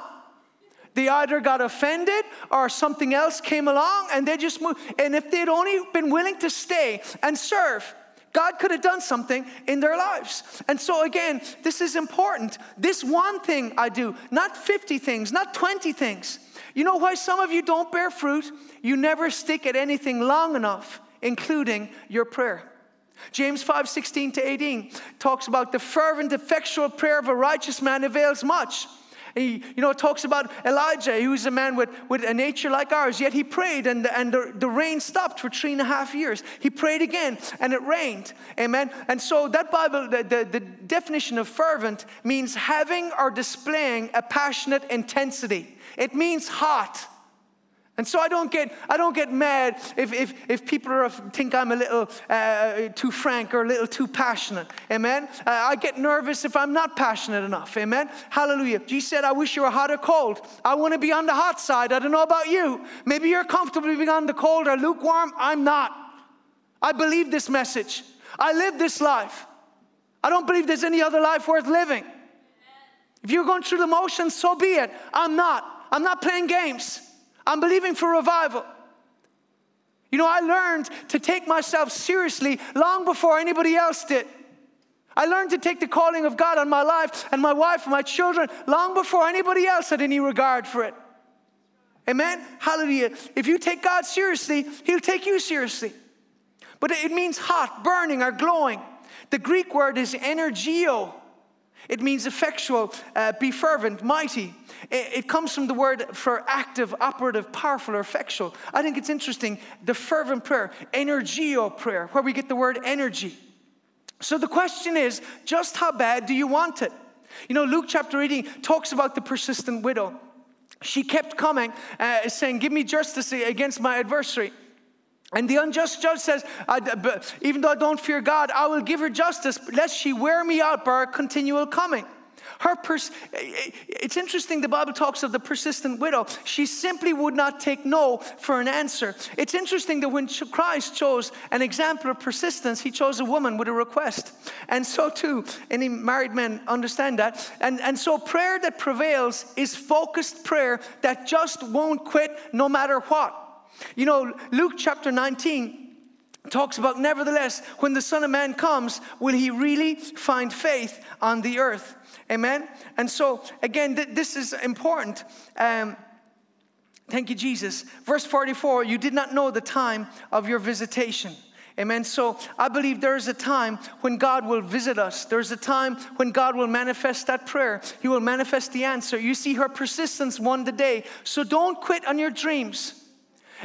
They either got offended or something else came along and they just moved. And if they'd only been willing to stay and serve, God could have done something in their lives. And so, again, this is important. This one thing I do, not 50 things, not 20 things. You know why some of you don't bear fruit? You never stick at anything long enough, including your prayer. James 5 16 to 18 talks about the fervent, effectual prayer of a righteous man avails much. He, you know, it talks about Elijah, who was a man with, with a nature like ours, yet he prayed and, and the, the rain stopped for three and a half years. He prayed again and it rained. Amen. And so that Bible, the, the, the definition of fervent means having or displaying a passionate intensity. It means hot. And so I don't get, I don't get mad if, if, if people are, think I'm a little uh, too frank or a little too passionate. Amen. Uh, I get nervous if I'm not passionate enough. Amen. Hallelujah. Jesus said, I wish you were hot or cold. I want to be on the hot side. I don't know about you. Maybe you're comfortable being on the cold or lukewarm. I'm not. I believe this message. I live this life. I don't believe there's any other life worth living. If you're going through the motions, so be it. I'm not. I'm not playing games. I'm believing for revival. You know, I learned to take myself seriously long before anybody else did. I learned to take the calling of God on my life and my wife and my children long before anybody else had any regard for it. Amen? Hallelujah. If you take God seriously, He'll take you seriously. But it means hot, burning, or glowing. The Greek word is energio. It means effectual, uh, be fervent, mighty. It, comes from the word for active, operative, powerful, or effectual. I think it's interesting. The fervent prayer, energio prayer, where we get the word energy. So the question is just how bad do you want it? You know, Luke chapter 18 talks about the persistent widow. She kept coming, uh, saying, Give me justice against my adversary. And the unjust judge says, even though I don't fear God, I will give her justice, lest she wear me out by her continual coming. Her pers- it's interesting the Bible talks of the persistent widow. She simply would not take no for an answer. It's interesting that when Christ chose an example of persistence, he chose a woman with a request. And so too, any married men understand that. And, and so prayer that prevails is focused prayer that just won't quit no matter what. You know, Luke chapter 19 talks about, nevertheless, when the Son of Man comes, will he really find faith on the earth? Amen? And so, again, th- this is important. Um, thank you, Jesus. Verse 44 you did not know the time of your visitation. Amen. So I believe there is a time when God will visit us. There's a time when God will manifest that prayer. He will manifest the answer. You see, her persistence won the day. So don't quit on your dreams.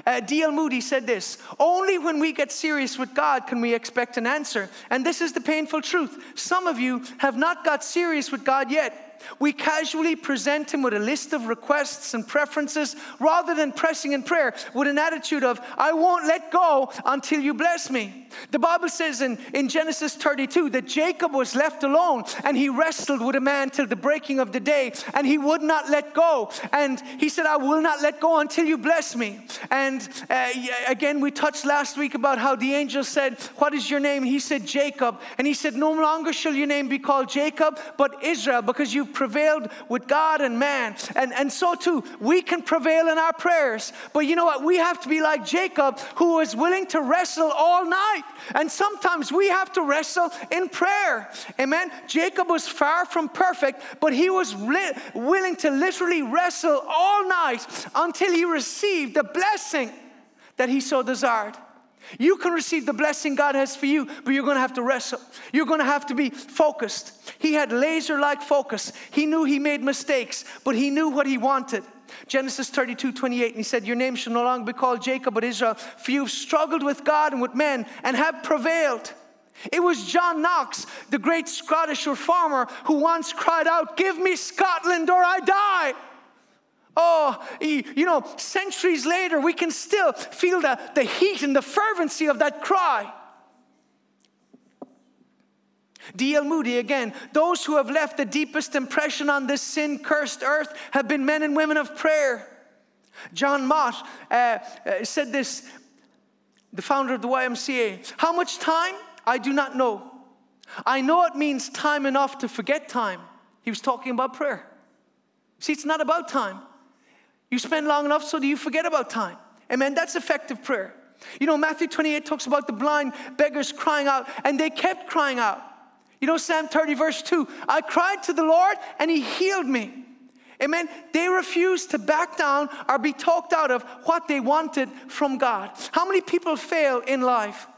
Uh, D.L. Moody said this Only when we get serious with God can we expect an answer. And this is the painful truth. Some of you have not got serious with God yet. We casually present Him with a list of requests and preferences rather than pressing in prayer with an attitude of, I won't let go until you bless me. The Bible says in, in Genesis 32 that Jacob was left alone and he wrestled with a man till the breaking of the day and he would not let go. And he said, I will not let go until you bless me. And uh, again, we touched last week about how the angel said, What is your name? He said, Jacob. And he said, No longer shall your name be called Jacob, but Israel, because you've prevailed with God and man. And, and so too, we can prevail in our prayers. But you know what? We have to be like Jacob, who was willing to wrestle all night. And sometimes we have to wrestle in prayer. Amen. Jacob was far from perfect, but he was li- willing to literally wrestle all night until he received the blessing that he so desired. You can receive the blessing God has for you, but you're going to have to wrestle. You're going to have to be focused. He had laser like focus. He knew he made mistakes, but he knew what he wanted. Genesis 32 28, and he said, Your name shall no longer be called Jacob, but Israel, for you've struggled with God and with men and have prevailed. It was John Knox, the great Scottish reformer, who once cried out, Give me Scotland or I die. Oh, you know, centuries later, we can still feel the, the heat and the fervency of that cry. D.L. Moody again, those who have left the deepest impression on this sin cursed earth have been men and women of prayer. John Mott uh, uh, said this, the founder of the YMCA How much time? I do not know. I know it means time enough to forget time. He was talking about prayer. See, it's not about time. You spend long enough so that you forget about time. Amen. That's effective prayer. You know, Matthew 28 talks about the blind beggars crying out, and they kept crying out. You know, Psalm 30, verse 2 I cried to the Lord, and he healed me. Amen. They refused to back down or be talked out of what they wanted from God. How many people fail in life?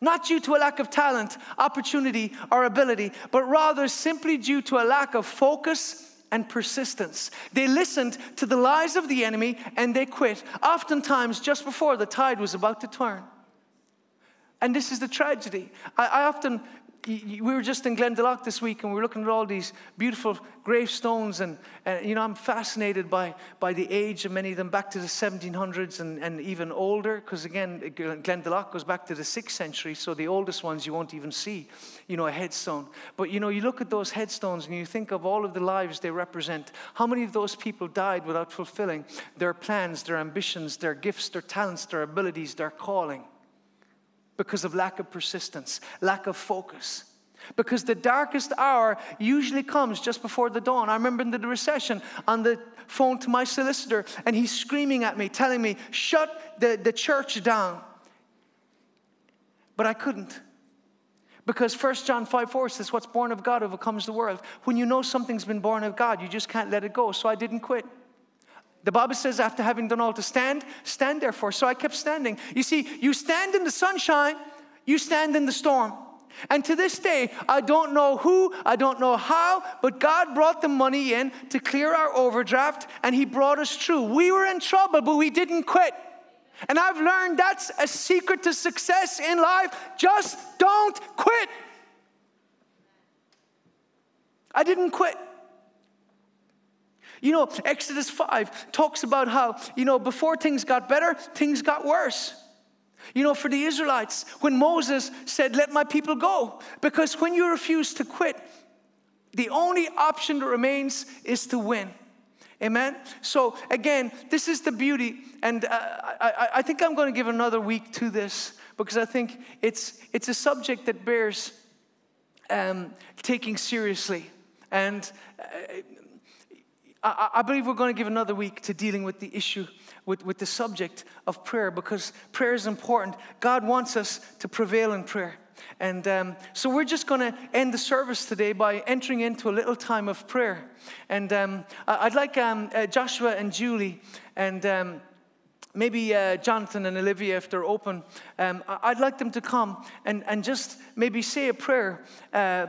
Not due to a lack of talent, opportunity, or ability, but rather simply due to a lack of focus and persistence. They listened to the lies of the enemy and they quit, oftentimes just before the tide was about to turn. And this is the tragedy. I, I often we were just in Glendalough this week and we were looking at all these beautiful gravestones and, and, you know i'm fascinated by, by the age of many of them back to the 1700s and, and even older because again Glendalough goes back to the 6th century so the oldest ones you won't even see you know a headstone. But you know you look at those headstones and you think of all of the lives they represent. How many of those people died without fulfilling their plans their ambitions their gifts their talents their abilities their calling because of lack of persistence, lack of focus. Because the darkest hour usually comes just before the dawn. I remember in the recession on the phone to my solicitor, and he's screaming at me, telling me, shut the, the church down. But I couldn't. Because 1 John 5 4 says, What's born of God overcomes the world. When you know something's been born of God, you just can't let it go. So I didn't quit. The Bible says, after having done all to stand, stand therefore. So I kept standing. You see, you stand in the sunshine, you stand in the storm. And to this day, I don't know who, I don't know how, but God brought the money in to clear our overdraft and He brought us through. We were in trouble, but we didn't quit. And I've learned that's a secret to success in life. Just don't quit. I didn't quit. You know, Exodus 5 talks about how, you know, before things got better, things got worse. You know, for the Israelites, when Moses said, Let my people go, because when you refuse to quit, the only option that remains is to win. Amen? So, again, this is the beauty. And uh, I, I, think I'm going to give another week to this because I think it's, it's a subject that bears um, taking seriously. And uh, I, I believe we're going to give another week to dealing with the issue, with, with the subject of prayer, because prayer is important. God wants us to prevail in prayer. And um, so we're just going to end the service today by entering into a little time of prayer. And um, I'd like um, uh, Joshua and Julie and um, maybe uh, Jonathan and Olivia, if they're open, um, I'd like them to come and, and just maybe say a prayer, uh,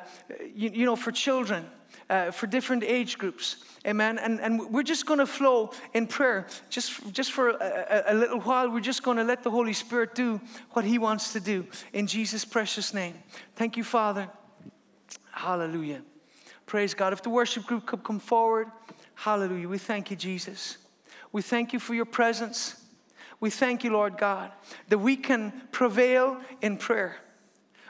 you, you, know, for children, uh, for different age groups. Amen. And, and we're just going to flow in prayer just, just for a, a little while. We're just going to let the Holy Spirit do what He wants to do in Jesus' precious name. Thank you, Father. Hallelujah. Praise God. If the worship group could come forward, hallelujah. We thank you, Jesus. We thank you for your presence. We thank you, Lord God, that we can prevail in prayer.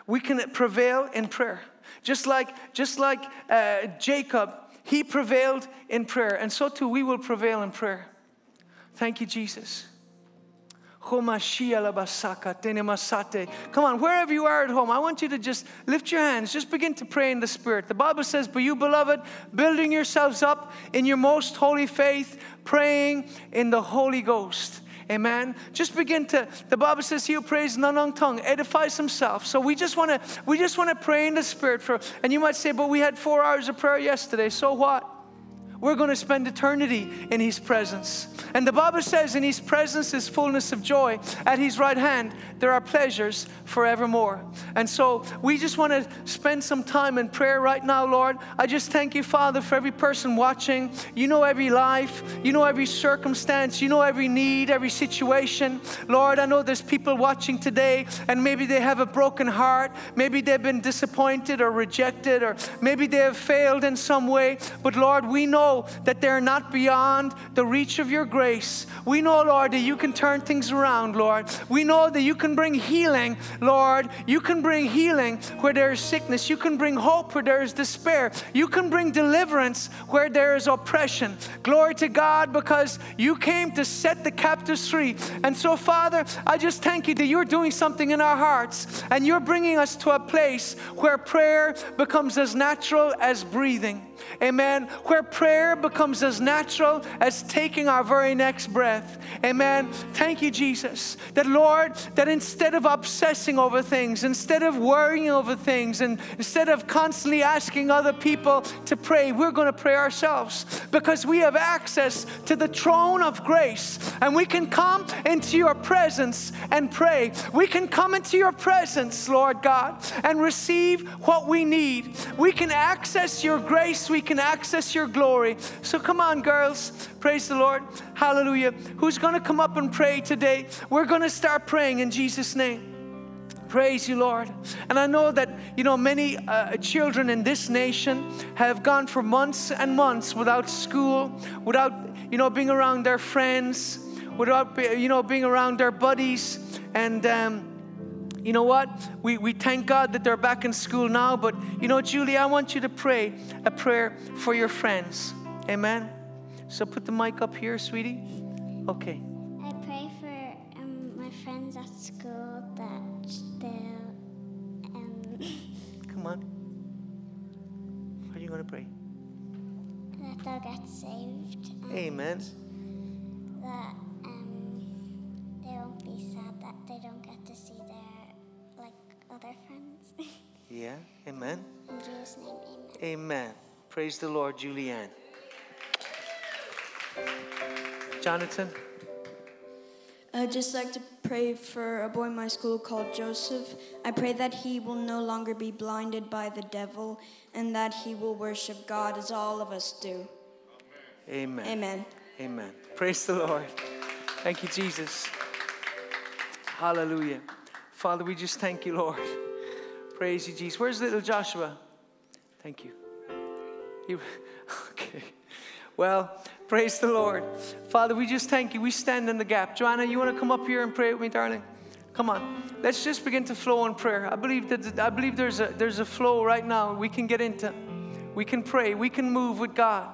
We can prevail in prayer. Just like, just like uh, Jacob he prevailed in prayer, and so too we will prevail in prayer. Thank you, Jesus. Come on, wherever you are at home, I want you to just lift your hands, just begin to pray in the Spirit. The Bible says, But you, beloved, building yourselves up in your most holy faith, praying in the Holy Ghost. Amen. Just begin to, the Bible says he who prays in unknown tongue edifies himself. So we just want to, we just want to pray in the spirit for, and you might say, but we had four hours of prayer yesterday. So what? We're going to spend eternity in His presence. And the Bible says, in His presence is fullness of joy. At His right hand, there are pleasures forevermore. And so we just want to spend some time in prayer right now, Lord. I just thank you, Father, for every person watching. You know every life, you know every circumstance, you know every need, every situation. Lord, I know there's people watching today, and maybe they have a broken heart. Maybe they've been disappointed or rejected, or maybe they have failed in some way. But Lord, we know that they're not beyond the reach of your grace. We know, Lord, that you can turn things around, Lord. We know that you can bring healing, Lord. You can bring healing where there is sickness. You can bring hope where there is despair. You can bring deliverance where there is oppression. Glory to God because you came to set the captives free. And so, Father, I just thank you that you're doing something in our hearts and you're bringing us to a place where prayer becomes as natural as breathing. Amen. Where prayer becomes as natural as taking our very next breath. Amen. Thank you, Jesus. That, Lord, that instead of obsessing over things, instead of worrying over things, and instead of constantly asking other people to pray, we're going to pray ourselves because we have access to the throne of grace and we can come into your presence and pray. We can come into your presence, Lord God, and receive what we need. We can access your grace, we can access your glory. So come on, girls. Praise the Lord. Hallelujah. Who's going to come up and pray today? We're going to start praying in Jesus' name. Praise you, Lord. And I know that, you know, many uh, children in this nation have gone for months and months without school, without, you know, being around their friends, without, you know, being around their buddies. And, um, you know what? We, we thank God that they're back in school now. But, you know, Julie, I want you to pray a prayer for your friends. Amen. So put the mic up here, sweetie. Okay. I pray for um, my friends at school that they'll. Um, <laughs> Come on. What are you going to pray? that they'll get saved. Amen. That um, they won't be sad that they don't get to see their other friends. <laughs> Yeah. Amen. In Jesus' name, amen. Amen. Praise the Lord, Julianne. Jonathan. I'd just like to pray for a boy in my school called Joseph. I pray that he will no longer be blinded by the devil and that he will worship God as all of us do. Amen. Amen. Amen. Praise the Lord. Thank you, Jesus. Hallelujah. Father, we just thank you, Lord. Praise you, Jesus. Where's little Joshua? Thank you. He, <laughs> okay. Well, praise the Lord. Father, we just thank you. We stand in the gap. Joanna, you want to come up here and pray with me, darling? Come on. Let's just begin to flow in prayer. I believe that I believe there's a there's a flow right now we can get into. We can pray. We can move with God.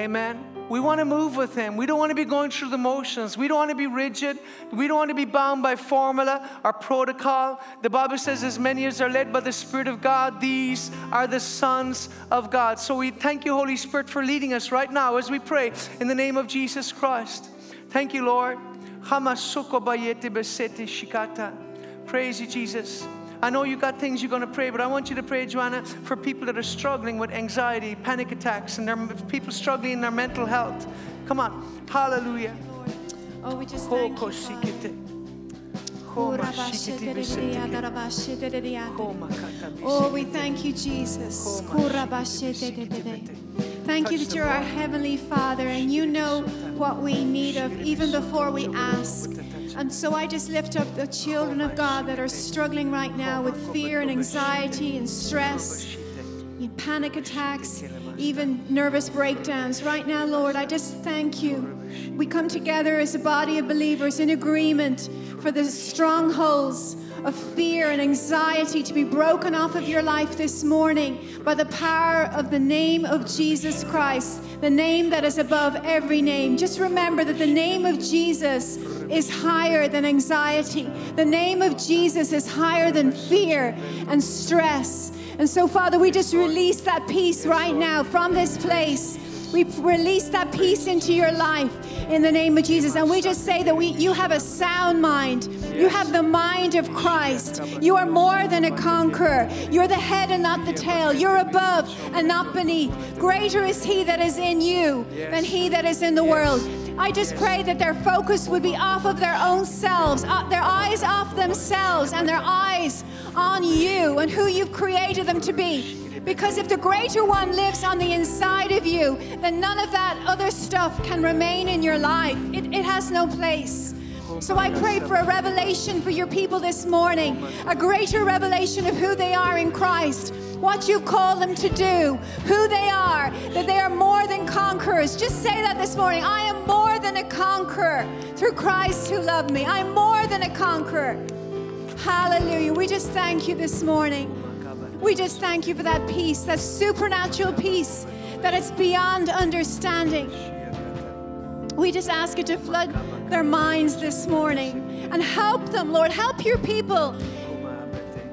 Amen. We want to move with Him. We don't want to be going through the motions. We don't want to be rigid. We don't want to be bound by formula or protocol. The Bible says, as many as are led by the Spirit of God, these are the sons of God. So we thank you, Holy Spirit, for leading us right now as we pray in the name of Jesus Christ. Thank you, Lord. Praise you, Jesus. I know you got things you're going to pray, but I want you to pray, Joanna, for people that are struggling with anxiety, panic attacks, and people struggling in their mental health. Come on. Hallelujah. Oh, we just thank you, Father. Oh, we thank you, Jesus. Thank you that you're our Heavenly Father and you know what we need of even before we ask. And so I just lift up the children of God that are struggling right now with fear and anxiety and stress, panic attacks, even nervous breakdowns. Right now, Lord, I just thank you. We come together as a body of believers in agreement for the strongholds of fear and anxiety to be broken off of your life this morning by the power of the name of Jesus Christ, the name that is above every name. Just remember that the name of Jesus is higher than anxiety, the name of Jesus is higher than fear and stress. And so, Father, we just release that peace right now from this place. We release that peace into your life in the name of Jesus. And we just say that we, you have a sound mind. You have the mind of Christ. You are more than a conqueror. You're the head and not the tail. You're above and not beneath. Greater is He that is in you than He that is in the world. I just pray that their focus would be off of their own selves, uh, their eyes off themselves, and their eyes on you and who you've created them to be. Because if the greater one lives on the inside of you, then none of that other stuff can remain in your life. It, it has no place. So I pray for a revelation for your people this morning, a greater revelation of who they are in Christ, what you call them to do, who they are, that they are more than conquerors. Just say that this morning. I am more than a conqueror through Christ who loved me. I'm more than a conqueror. Hallelujah. We just thank you this morning. We just thank you for that peace, that supernatural peace that is beyond understanding. We just ask you to flood their minds this morning and help them, Lord. Help your people.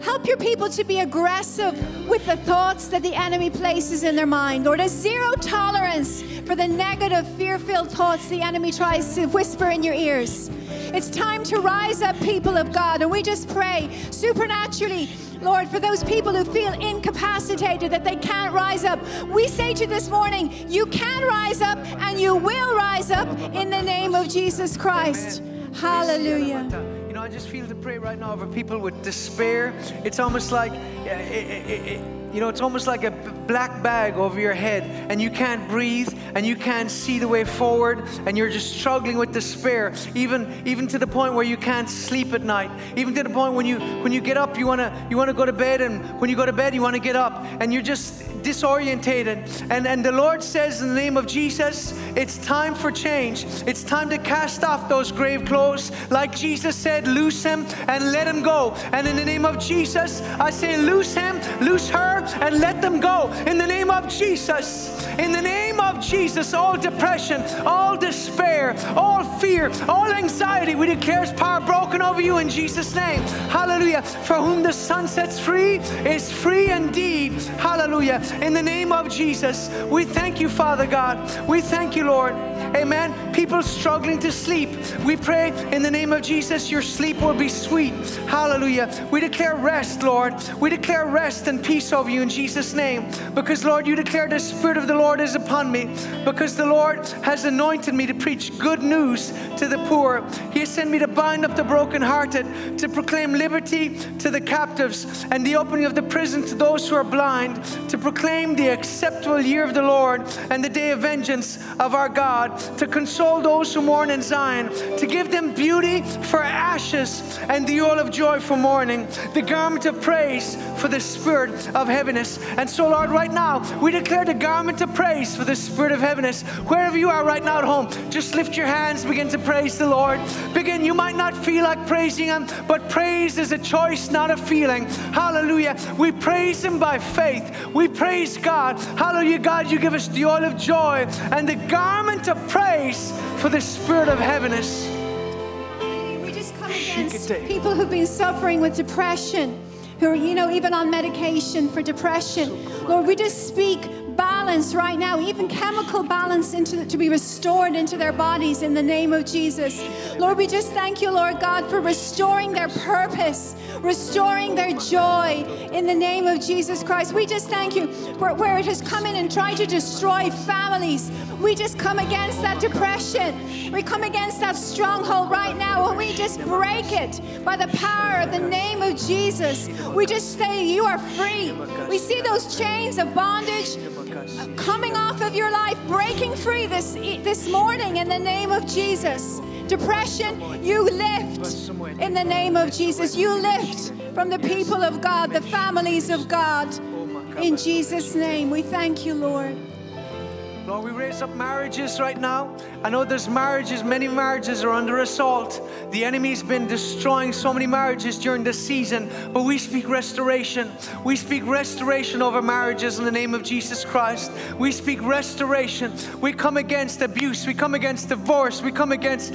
Help your people to be aggressive with the thoughts that the enemy places in their mind. Lord, a zero tolerance for the negative, fear filled thoughts the enemy tries to whisper in your ears. It's time to rise up, people of God. And we just pray supernaturally, Lord, for those people who feel incapacitated that they can't rise up. We say to you this morning, you can rise up and you will rise up in the name of Jesus Christ. Hallelujah. You know, I just feel the prayer right now for people with despair. It's almost like, eh, eh, eh, you know, it's almost like a black bag over your head, and you can't breathe, and you can't see the way forward, and you're just struggling with despair, even even to the point where you can't sleep at night, even to the point when you when you get up, you wanna you wanna go to bed, and when you go to bed, you wanna get up, and you're just disorientated. And, and the Lord says, in the name of Jesus, it's time for change. It's time to cast off those grave clothes. Like Jesus said, loose him and let him go. And in the name of Jesus, I say, loose him, loose her, and let them go. In the name of Jesus. In the name of Jesus, all depression, all despair, all fear, all anxiety, we declare His power broken over you in Jesus' name. Hallelujah. For whom the Son sets free is free indeed. Hallelujah. In the name of Jesus, we thank you, Father God. We thank you, Lord. Amen. People struggling to sleep. We pray in the name of Jesus, your sleep will be sweet. Hallelujah. We declare rest, Lord. We declare rest and peace over you in Jesus' name. Because, Lord, you declare the Spirit of the Lord is upon me. Because the Lord has anointed me to preach good news to the poor. He has sent me to bind up the brokenhearted, to proclaim liberty to the captives, and the opening of the prison to those who are blind, to proclaim the acceptable year of the Lord and the day of vengeance of our God, to console those who mourn in Zion, to give them beauty for ashes and the oil of joy for mourning, the garment of praise for the spirit of heaviness. And so, Lord, right now, we declare the garment of praise for the spirit of heaviness. Wherever you are right now at home, just lift your hands, begin to praise the Lord. Begin, you might not feel like praising Him, but praise is a choice, not a feeling. Hallelujah. We praise Him by faith. We praise God. Hallelujah, God, you give us the oil of joy and the garment of praise for the spirit of heaviness. We just come against people who've been suffering with depression, who are, you know, even on medication for depression. Lord, we just speak balance right now, even chemical balance into to be restored into their bodies in the name of Jesus. Lord, we just thank you, Lord God, for restoring their purpose, restoring their joy in the name of Jesus Christ. We just thank you for where it has come in and tried to destroy families. We just come against that depression. We come against that stronghold right now and we just break it by the power of the name of Jesus. We just say, You are free. We see those chains of bondage coming off of your life, breaking free this, this morning in the name of Jesus. Depression, you lift in the name of Jesus. You lift from the people of God, the families of God. In Jesus' name, we thank you, Lord. Lord, we raise up marriages right now. I know there's marriages, many marriages are under assault. The enemy's been destroying so many marriages during this season, but we speak restoration. We speak restoration over marriages in the name of Jesus Christ. We speak restoration. We come against abuse, we come against divorce, we come against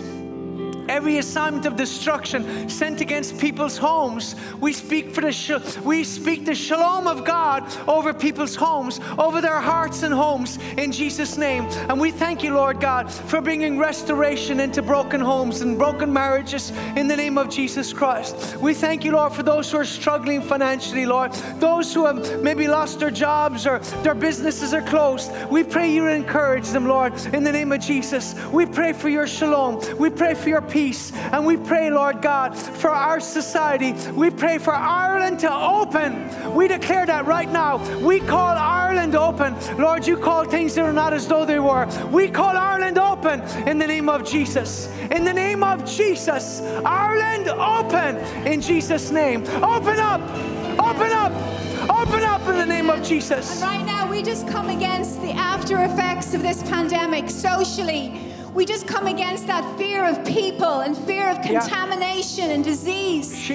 every assignment of destruction sent against people's homes. We speak for the sh- we speak the shalom of God over people's homes, over their hearts and homes in Jesus name. And we thank you, Lord God, for bringing restoration into broken homes and broken marriages in the name of Jesus Christ. We thank you, Lord, for those who are struggling financially, Lord, those who have maybe lost their jobs or their businesses are closed. We pray you encourage them, Lord, in the name of Jesus. We pray for your shalom. We pray for your peace. And we pray, Lord God, for our society. We pray for Ireland to open. We declare that right now. We call Ireland open. Lord, you call things that are not as though they were. We call Ireland open in the name of Jesus. In the name of Jesus. Ireland open in Jesus' name. Open up. Open up. Open up in the name of Jesus. And right now, we just come against the after effects of this pandemic socially. We just come against that fear of people and fear of contamination and disease.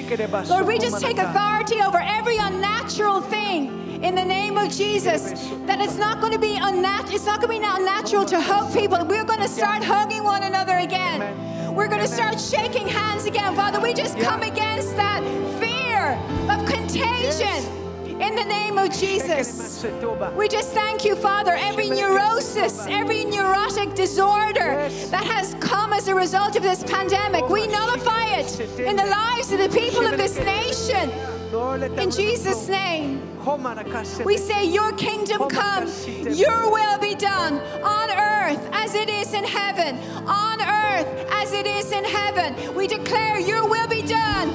Lord, we just take authority over every unnatural thing in the name of Jesus that it's not going to be unnatural. It's not going to be unnatural to hug people. We're going to start hugging one another again. Amen. We're going to start shaking hands again, Father. We just come against that fear of contagion in the name of Jesus. We just thank you, Father. Every neurosis, every neurotic disorder that has come as a result of this pandemic, we nullify it in the lives of the people of this nation. In Jesus' name, we say, Your kingdom come, Your will be done on earth as it is in heaven. On earth as it is in heaven. We declare, Your will be done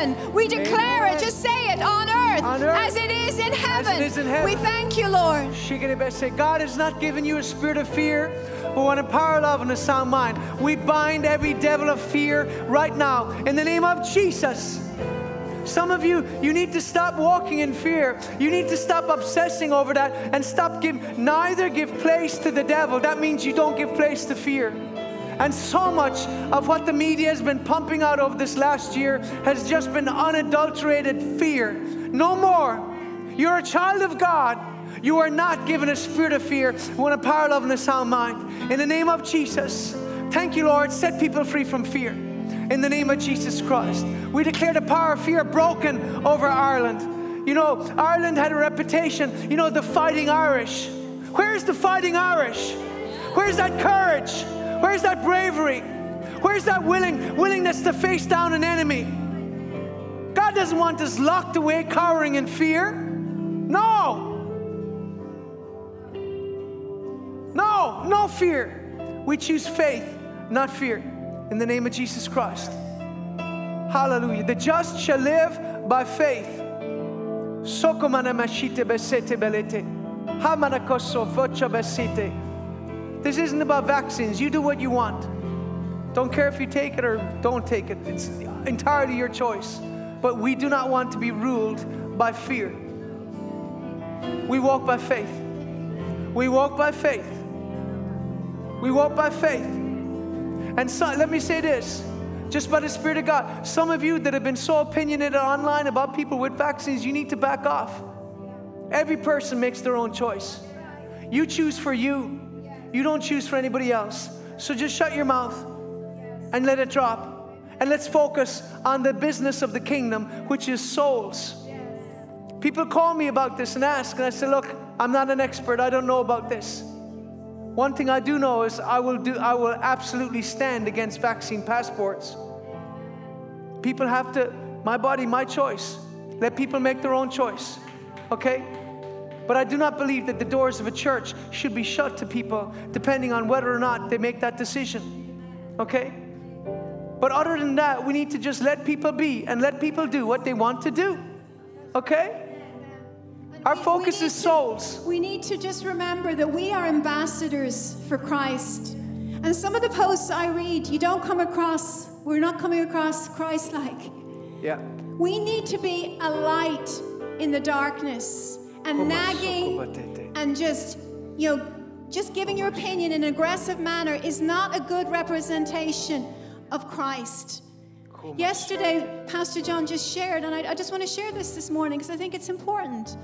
heaven. We declare it, just say it, on earth, On earth, as it is in heaven. is in heaven. We thank you, Lord. Say, God has not given you a spirit of fear, but one of power, love, and a sound mind. We bind every devil of fear right now in the name of Jesus. Some of you, you need to stop walking in fear. You need to stop obsessing over that and stop give neither give place to the devil. That means you don't give place to fear. And so much of what the media has been pumping out over this last year has just been unadulterated fear. No more. You're a child of God. You are not given a spirit of fear, but a power, love, and a sound mind. In the name of Jesus, thank you, Lord. Set people free from fear. In the name of Jesus Christ, we declare the power of fear broken over Ireland. You know, Ireland had a reputation, you know, the fighting Irish. Where's the fighting Irish? Where's that courage? Where's that bravery? Where's that willing willingness to face down an enemy? God doesn't want us locked away, cowering in fear. No. No, no fear. We choose faith, not fear. In the name of Jesus Christ. Hallelujah. The just shall live by faith. Sokomana belete. This isn't about vaccines. You do what you want. Don't care if you take it or don't take it. It's entirely your choice. But we do not want to be ruled by fear. We walk by faith. We walk by faith. We walk by faith. And so, let me say this just by the Spirit of God. Some of you that have been so opinionated online about people with vaccines, you need to back off. Every person makes their own choice. You choose for you, you don't choose for anybody else. So just shut your mouth and let it drop. And let's focus on the business of the kingdom, which is souls. People call me about this and ask, and I say, Look, I'm not an expert, I don't know about this. One thing I do know is I will do I will absolutely stand against vaccine passports. People have to my body, my choice. Let people make their own choice. Okay? But I do not believe that the doors of a church should be shut to people depending on whether or not they make that decision. Okay? But other than that, we need to just let people be and let people do what they want to do. Okay? Our focus is to- souls. We need to just remember that we are ambassadors for Christ. And some of the posts I read, you don't come across, we're not coming across Christ like. Yeah. We need to be a light in the darkness and nagging and just, you know, just giving your opinion in an aggressive manner is not a good representation of Christ. Yesterday, Pastor John just shared, and I, I just want to share this this morning because I think it's important.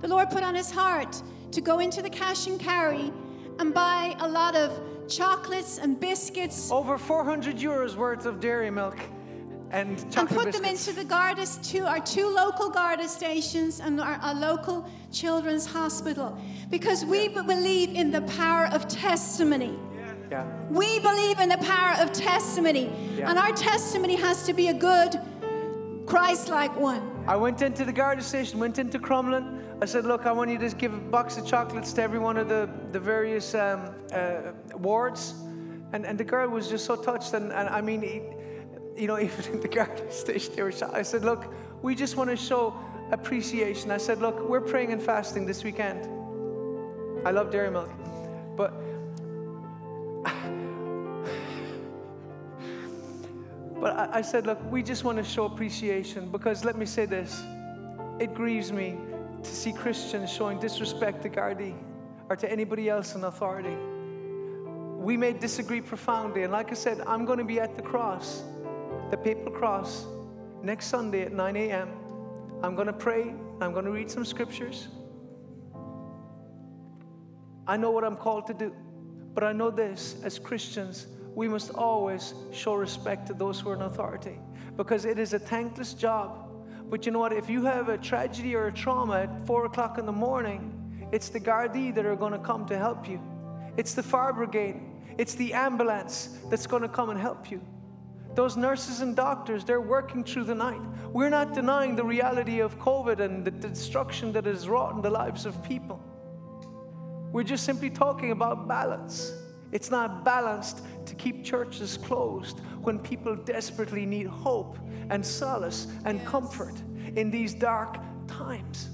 The Lord put on his heart to go into the cash and carry and buy a lot of chocolates and biscuits Over 400 euros worth of dairy milk and and chocolate put them into the Garda, two, our two local Garda stations and our, our local children's hospital because we b- believe in the power of testimony. yeah. We believe in the power of testimony, Yeah. and our testimony has to be a good, Christ like one. I went into the Garda station, went into Crumlin. I said, Look, I want you to just give a box of chocolates to every one of the, the various um, uh, wards. And, and the girl was just so touched. And, and I mean, it- you know, <laughs> even in the Garda station, they were. I said, Look, we just want to show appreciation. I said, Look, we're praying and fasting this weekend. I love dairy milk. But <sighs> But I, I said, look, we just want to show appreciation because let me say this it grieves me to see Christians showing disrespect to Gardaí or to anybody else in authority. We may disagree profoundly, and like I said, I'm going to be at the cross, the papal cross, next Sunday at 9 a.m. I'm going to pray. I'm going to read some scriptures. I know what I'm called to do. But I know this as Christians, we must always show respect to those who are in authority because it is a thankless job. But you know what? If you have a tragedy or a trauma at four o'clock in the morning, it's the Gardaí that are going to come to help you. It's the fire brigade. It's the ambulance that's going to come and help you. Those nurses and doctors, they're working through the night. We're not denying the reality of COVID and the destruction that has wrought in the lives of people. We're just simply talking about balance. It's not balanced to keep churches closed when people desperately need hope and solace and yes. comfort in these dark times.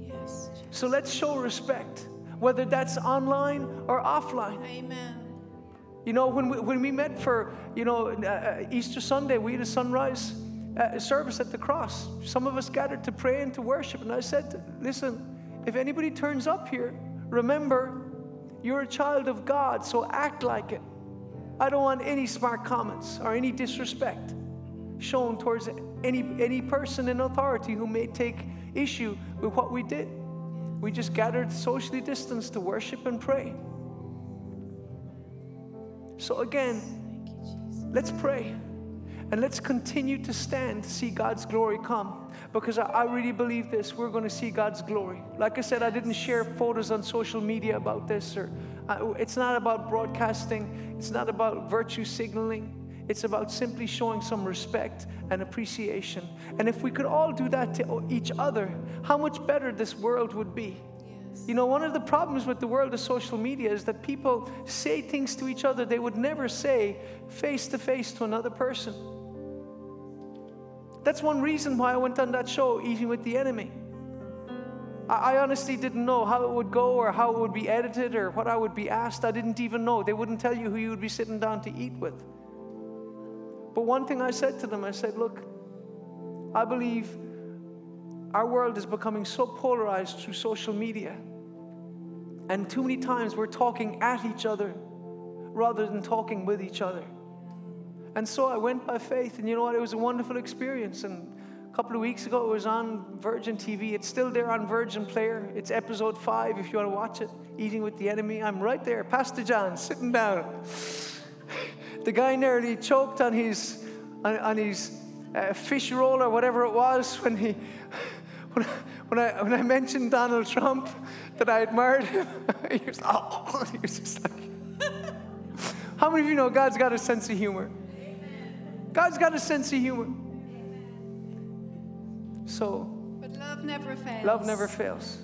Yes. So let's show respect, whether that's online or offline. Amen. You know, when we, when we met for, you know, uh, uh, Easter Sunday, we had a sunrise uh, service at the cross. Some of us gathered to pray and to worship. And I said, listen, if anybody turns up here, remember, you're a child of God, so act like it. I don't want any smart comments or any disrespect shown towards any, any person in authority who may take issue with what we did. We just gathered socially distanced to worship and pray. So, again, let's pray and let's continue to stand to see God's glory come because I, I really believe this. We're going to see God's glory. Like I said, I didn't share photos on social media about this, or uh, it's not about broadcasting, it's not about virtue signaling. It's about simply showing some respect and appreciation. And if we could all do that to each other, how much better this world would be. You know, one of the problems with the world of social media is that people say things to each other they would never say face to face to another person. That's one reason why I went on that show, Eating with the Enemy. I, honestly didn't know how it would go or how it would be edited or what I would be asked. I didn't even know. They wouldn't tell you who you would be sitting down to eat with. But one thing I said to them, I said, Look, I believe our world is becoming so polarized through social media. And too many times we're talking at each other rather than talking with each other. And so I went by faith, and you know what? It was a wonderful experience. And a couple of weeks ago, it was on Virgin TV. It's still there on Virgin Player. It's episode five if you want to watch it Eating with the Enemy. I'm right there, Pastor John, sitting down. <laughs> the guy nearly choked on his, on, on his uh, fish roll or whatever it was when he. <laughs> When I, when I, when I mentioned Donald Trump, that I admired him, <laughs> he was, oh, <laughs> he was just like, <laughs> how many of you know God's got a sense of humor? God's got a sense of humor. So, but love never fails. Love never fails.